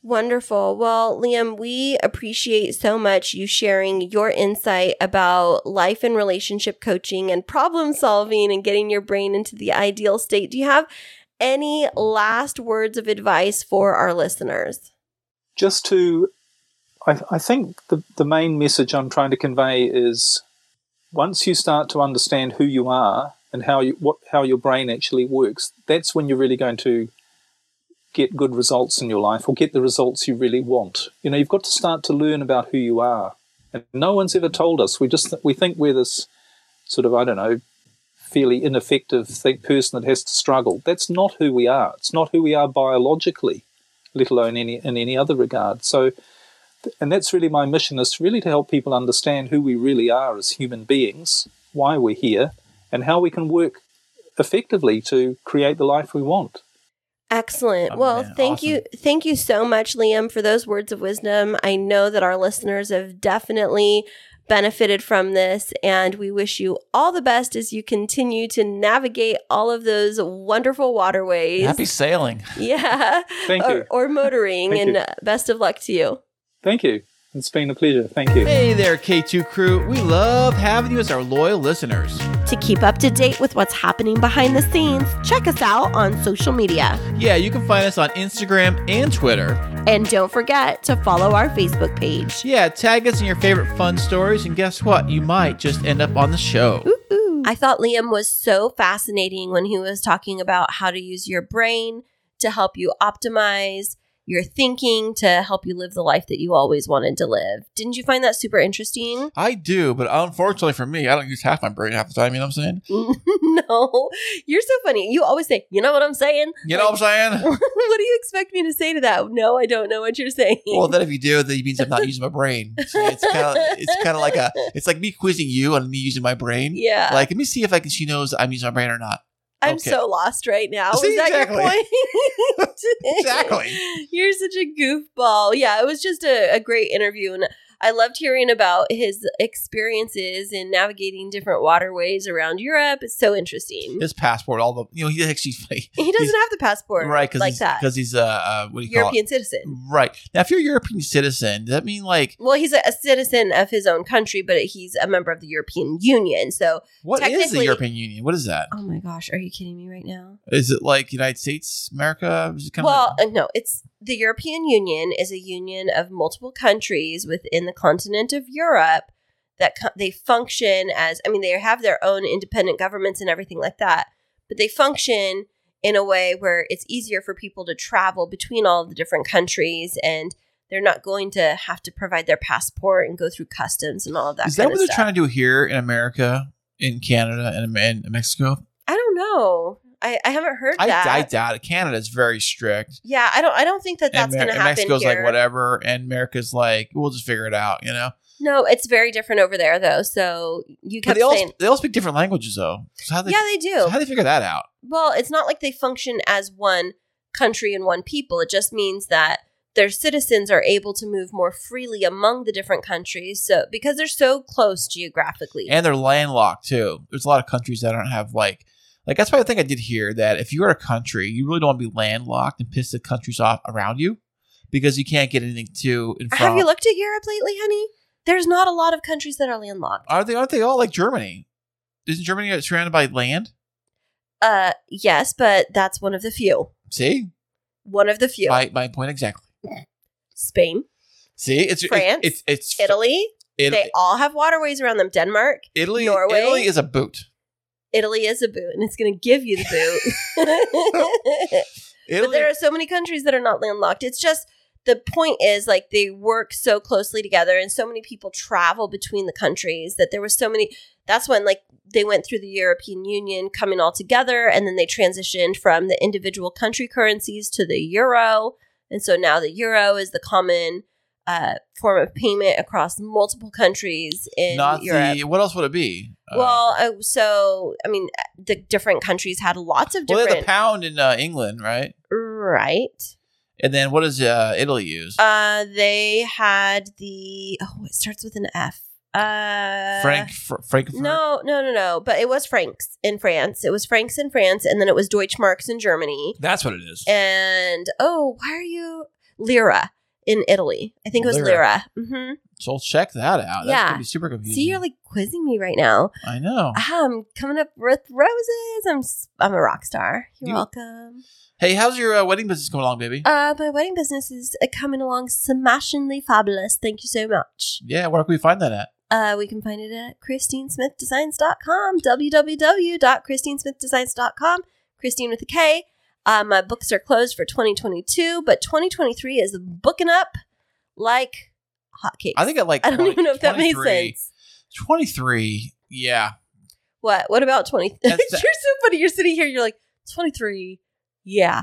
Speaker 4: Wonderful. Well, Liam, we appreciate so much you sharing your insight about life and relationship coaching and problem solving and getting your brain into the ideal state. Do you have any last words of advice for our listeners?
Speaker 1: just to I, I think the, the main message I'm trying to convey is once you start to understand who you are and how you what how your brain actually works, that's when you're really going to get good results in your life or get the results you really want. You know, you've got to start to learn about who you are. And no one's ever told us. We just we think we're this sort of I don't know fairly ineffective th- person that has to struggle. That's not who we are. It's not who we are biologically let alone any in any other regard. So, and that's really my mission is really to help people understand who we really are as human beings, why we're here, and how we can work effectively to create the life we want.
Speaker 4: Excellent.
Speaker 5: Oh,
Speaker 4: well,
Speaker 5: man,
Speaker 4: thank you. Thank you so much, Liam, for those words of wisdom. I know that our listeners have definitely benefited from this, and we wish you all the best as you continue to navigate all of those wonderful waterways.
Speaker 5: Happy sailing.
Speaker 4: Yeah.
Speaker 1: Thank
Speaker 4: or,
Speaker 1: you.
Speaker 4: or motoring, and
Speaker 1: you.
Speaker 4: uh, best of luck to you.
Speaker 1: Thank you. It's been a pleasure. Thank you.
Speaker 3: Hey there, K2 crew. We love having you as our loyal listeners.
Speaker 4: To keep up to date with what's happening behind the scenes, check us out on social media.
Speaker 3: Yeah, you can find us on Instagram and Twitter.
Speaker 4: And don't forget to follow our Facebook page.
Speaker 3: Yeah, tag us in your favorite fun stories, and guess what? You might just end up on the show.
Speaker 4: I thought Liam was so fascinating when he was talking about how to use your brain to help you optimize your thinking to help you live the life that you always wanted to live. Didn't you find that super interesting?
Speaker 5: I do, but unfortunately for me, I don't use half my brain half the time. You know what I'm saying?
Speaker 4: no, you're so funny. You always say, "You know what I'm saying."
Speaker 5: You know what I'm saying?
Speaker 4: what do you expect me to say to that? No, I don't know what you're saying.
Speaker 5: well, then if you do, then it means I'm not using my brain. It's kind of it's kind of like a it's like me quizzing you on me using my brain.
Speaker 4: yeah,
Speaker 5: Like, let me see if I can. She knows I'm using my brain or not.
Speaker 4: I'm
Speaker 5: okay.
Speaker 4: so lost right now.
Speaker 5: See,
Speaker 4: Is that
Speaker 5: exactly.
Speaker 4: your point?
Speaker 5: Exactly.
Speaker 4: You're such a goofball. Yeah, it was just a, a great interview, and I loved hearing about his experiences in navigating different waterways around Europe. It's so interesting.
Speaker 5: His passport, all the you know, he actually
Speaker 4: he doesn't have the passport
Speaker 5: right because
Speaker 4: like
Speaker 5: he's,
Speaker 4: that.
Speaker 5: because he's uh what do you
Speaker 4: European
Speaker 5: call
Speaker 4: citizen.
Speaker 5: Right now, if you're a European citizen, does that mean like
Speaker 4: Well, he's a, a citizen of his own country, but he's a member of the European Union. So,
Speaker 5: what is the
Speaker 4: Technically-
Speaker 5: European Union? What is that?
Speaker 4: oh my gosh, are you kidding me right now?
Speaker 5: Is it like United States, America? It
Speaker 4: well,
Speaker 5: of
Speaker 4: uh, no, it's the European Union is a union of multiple countries within the continent of Europe that co- they function as I mean they have their own independent governments and everything like that, but they function in a way where it's easier for people to travel between all the different countries and they're not going to have to provide their passport and go through customs and all of that.
Speaker 5: is that what they're
Speaker 4: stuff.
Speaker 5: trying to do here in America, in Canada, and in Mexico?
Speaker 4: I don't know. I, I haven't heard
Speaker 5: I,
Speaker 4: that.
Speaker 5: I doubt it. Canada's very strict.
Speaker 4: yeah, I don't. I don't think that that's going to happen
Speaker 5: Mexico's
Speaker 4: here.
Speaker 5: like whatever, and America's like we'll just figure it out, you know.
Speaker 4: No, it's very different over there, though. So you
Speaker 5: But
Speaker 4: kept
Speaker 5: they all
Speaker 4: saying,
Speaker 5: they all speak different languages though. So they
Speaker 4: yeah, they do.
Speaker 5: so how do they figure that out?
Speaker 4: well, it's not like they function as one country and one people. It just means that their citizens are able to move more freely among the different countries. So because they're so close geographically.
Speaker 5: and they're landlocked too. There's a lot of countries that don't have like like that's why I think I did hear that if you're a country, you really don't want to be landlocked and piss the countries off around you because you can't get anything to and.
Speaker 4: Have you looked at Europe lately, honey? There's not a lot of countries that are landlocked.
Speaker 5: Are they? Aren't they all like Germany? Isn't Germany surrounded by land?
Speaker 4: Uh, yes, but that's one of the few.
Speaker 5: See,
Speaker 4: One of the few.
Speaker 5: my my point exactly.
Speaker 4: Spain,
Speaker 5: See, it's
Speaker 4: France,
Speaker 5: It's it's, it's
Speaker 4: Italy.
Speaker 5: It-
Speaker 4: they all have waterways around them. Denmark,
Speaker 5: Italy.
Speaker 4: Norway.
Speaker 5: Italy is a boot.
Speaker 4: Italy is a boot, and it's going to give you the boot. But there are so many countries that are not landlocked. It's just the point is like they work so closely together, and so many people travel between the countries that there was so many. That's when like they went through the European Union coming all together, and then they transitioned from the individual country currencies to the euro, and so now the euro is the common. Uh, form of payment across multiple countries in
Speaker 5: not
Speaker 4: Europe.
Speaker 5: the. What else would it be? Uh,
Speaker 4: Well, uh, so I mean, the different countries had lots of
Speaker 5: well, they
Speaker 4: different,
Speaker 5: the pound in uh, England, right?
Speaker 4: right?
Speaker 5: And then what does uh, Italy use?
Speaker 4: Uh, they had the oh, it starts with an F. Uh,
Speaker 5: Frank, fr- Frankfurt.
Speaker 4: No, no, no, no. But it was francs in France. It was francs in France, and then it was Deutschmarks in Germany.
Speaker 5: that's what it is.
Speaker 4: And oh, why are you lira in Italy? I think it was
Speaker 5: Lira.
Speaker 4: lira. Mm-hmm.
Speaker 5: So check that out. That's
Speaker 4: Yeah.
Speaker 5: gonna be super confusing.
Speaker 4: See, you're like quizzing me right now.
Speaker 5: I know.
Speaker 4: Ah, I'm coming up with roses. I'm I'm a rock star. You're
Speaker 5: You-
Speaker 4: welcome.
Speaker 5: Hey, how's your uh, wedding business coming along, baby?
Speaker 4: Uh, my wedding business is uh, coming along smashingly fabulous. Thank you so much.
Speaker 5: yeah, where can we find that at?
Speaker 4: Uh, we can find it at kristinesmithdesigns.com, www.kristinesmithdesigns.com, Kristine with a K. Uh, my books are closed for 2022, but 2023 is booking up like hotcakes.
Speaker 5: I think at like
Speaker 4: I don't
Speaker 5: 20
Speaker 4: even know if that made
Speaker 5: 23
Speaker 4: sense.
Speaker 5: 23. Yeah.
Speaker 4: What? What about 20? you're so funny. You're sitting here, you're like, 23. Yeah.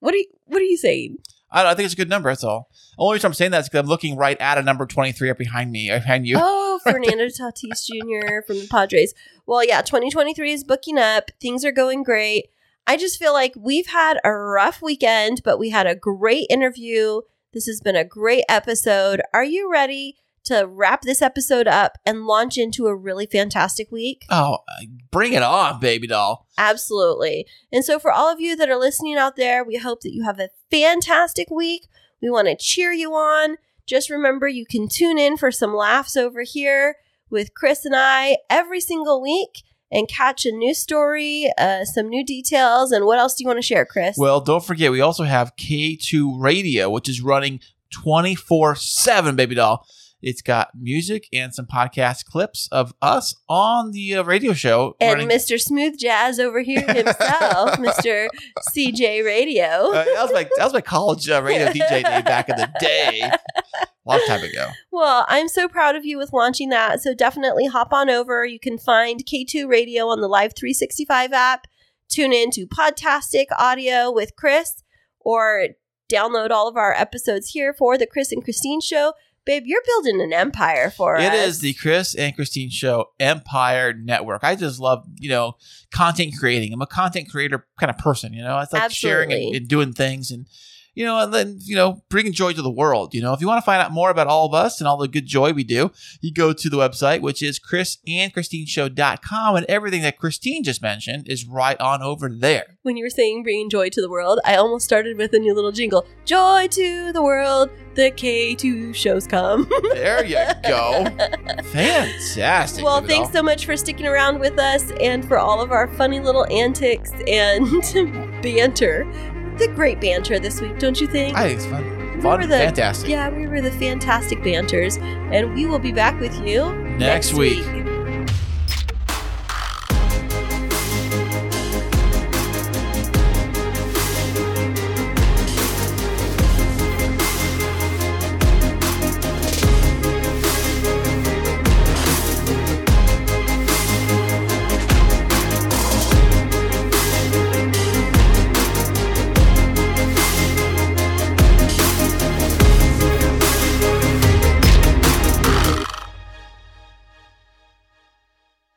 Speaker 4: What are you, what are you saying?
Speaker 5: I, don't, I think it's a good number. That's all. The Only reason I'm saying that is because I'm looking right at a number 23 up behind me, behind you.
Speaker 4: Oh, Fernando Tatis Jr. from the Padres. Well, yeah, 2023 is booking up. Things are going great. I just feel like we've had a rough weekend, but we had a great interview. This has been a great episode. Are you ready to wrap this episode up and launch into a really fantastic week?
Speaker 5: Oh, uh, bring it on, baby doll.
Speaker 4: Absolutely. And so, for all of you that are listening out there, we hope that you have a fantastic week. We want to cheer you on. Just remember, you can tune in for some laughs over here with Kris and I every single week and catch a new story, uh, some new details. And what else do you want to share, Kris?
Speaker 5: Well, don't forget, we also have K2 Radio, which is running 24 7, baby doll. It's got music and some podcast clips of us on the uh, radio show.
Speaker 4: And
Speaker 5: running-
Speaker 4: Mr. Smooth Jazz over here himself, Mr. CJ Radio.
Speaker 5: Uh, that was my that was my college uh, radio DJ day back in the day, A long time ago.
Speaker 4: Well, I'm so proud of you with launching that. So definitely hop on over. You can find K2 Radio on the Live 365 app. Tune in to Podtastic Audio with Kris or download all of our episodes here for the Kris and Kristine Show. Babe, you're building an empire for
Speaker 5: It
Speaker 4: us.
Speaker 5: is the Kris and Kristine Show Empire Network. I just love, you know, content creating. I'm a content creator kind of person, you know. I like sharing and, and doing things and you know, and then, you know, bringing joy to the world. You know, if you want to find out more about all of us and all the good joy we do, you go to the website, which is krisandkristineshow.com, and everything that Kristine just mentioned is right on over there.
Speaker 4: when you were saying bringing joy to the world, I almost started with a new little jingle. Joy to the world, the K2 shows come.
Speaker 5: There you go. Fantastic.
Speaker 4: well, thanks
Speaker 5: all.
Speaker 4: so much for sticking around with us and for all of our funny little antics and banter. The great banter this week, don't you think?
Speaker 5: I think it's fun.
Speaker 4: We
Speaker 5: Fun,
Speaker 4: the-
Speaker 5: fantastic.
Speaker 4: Yeah, we were the fantastic banters, and we will be back with you
Speaker 5: Next week.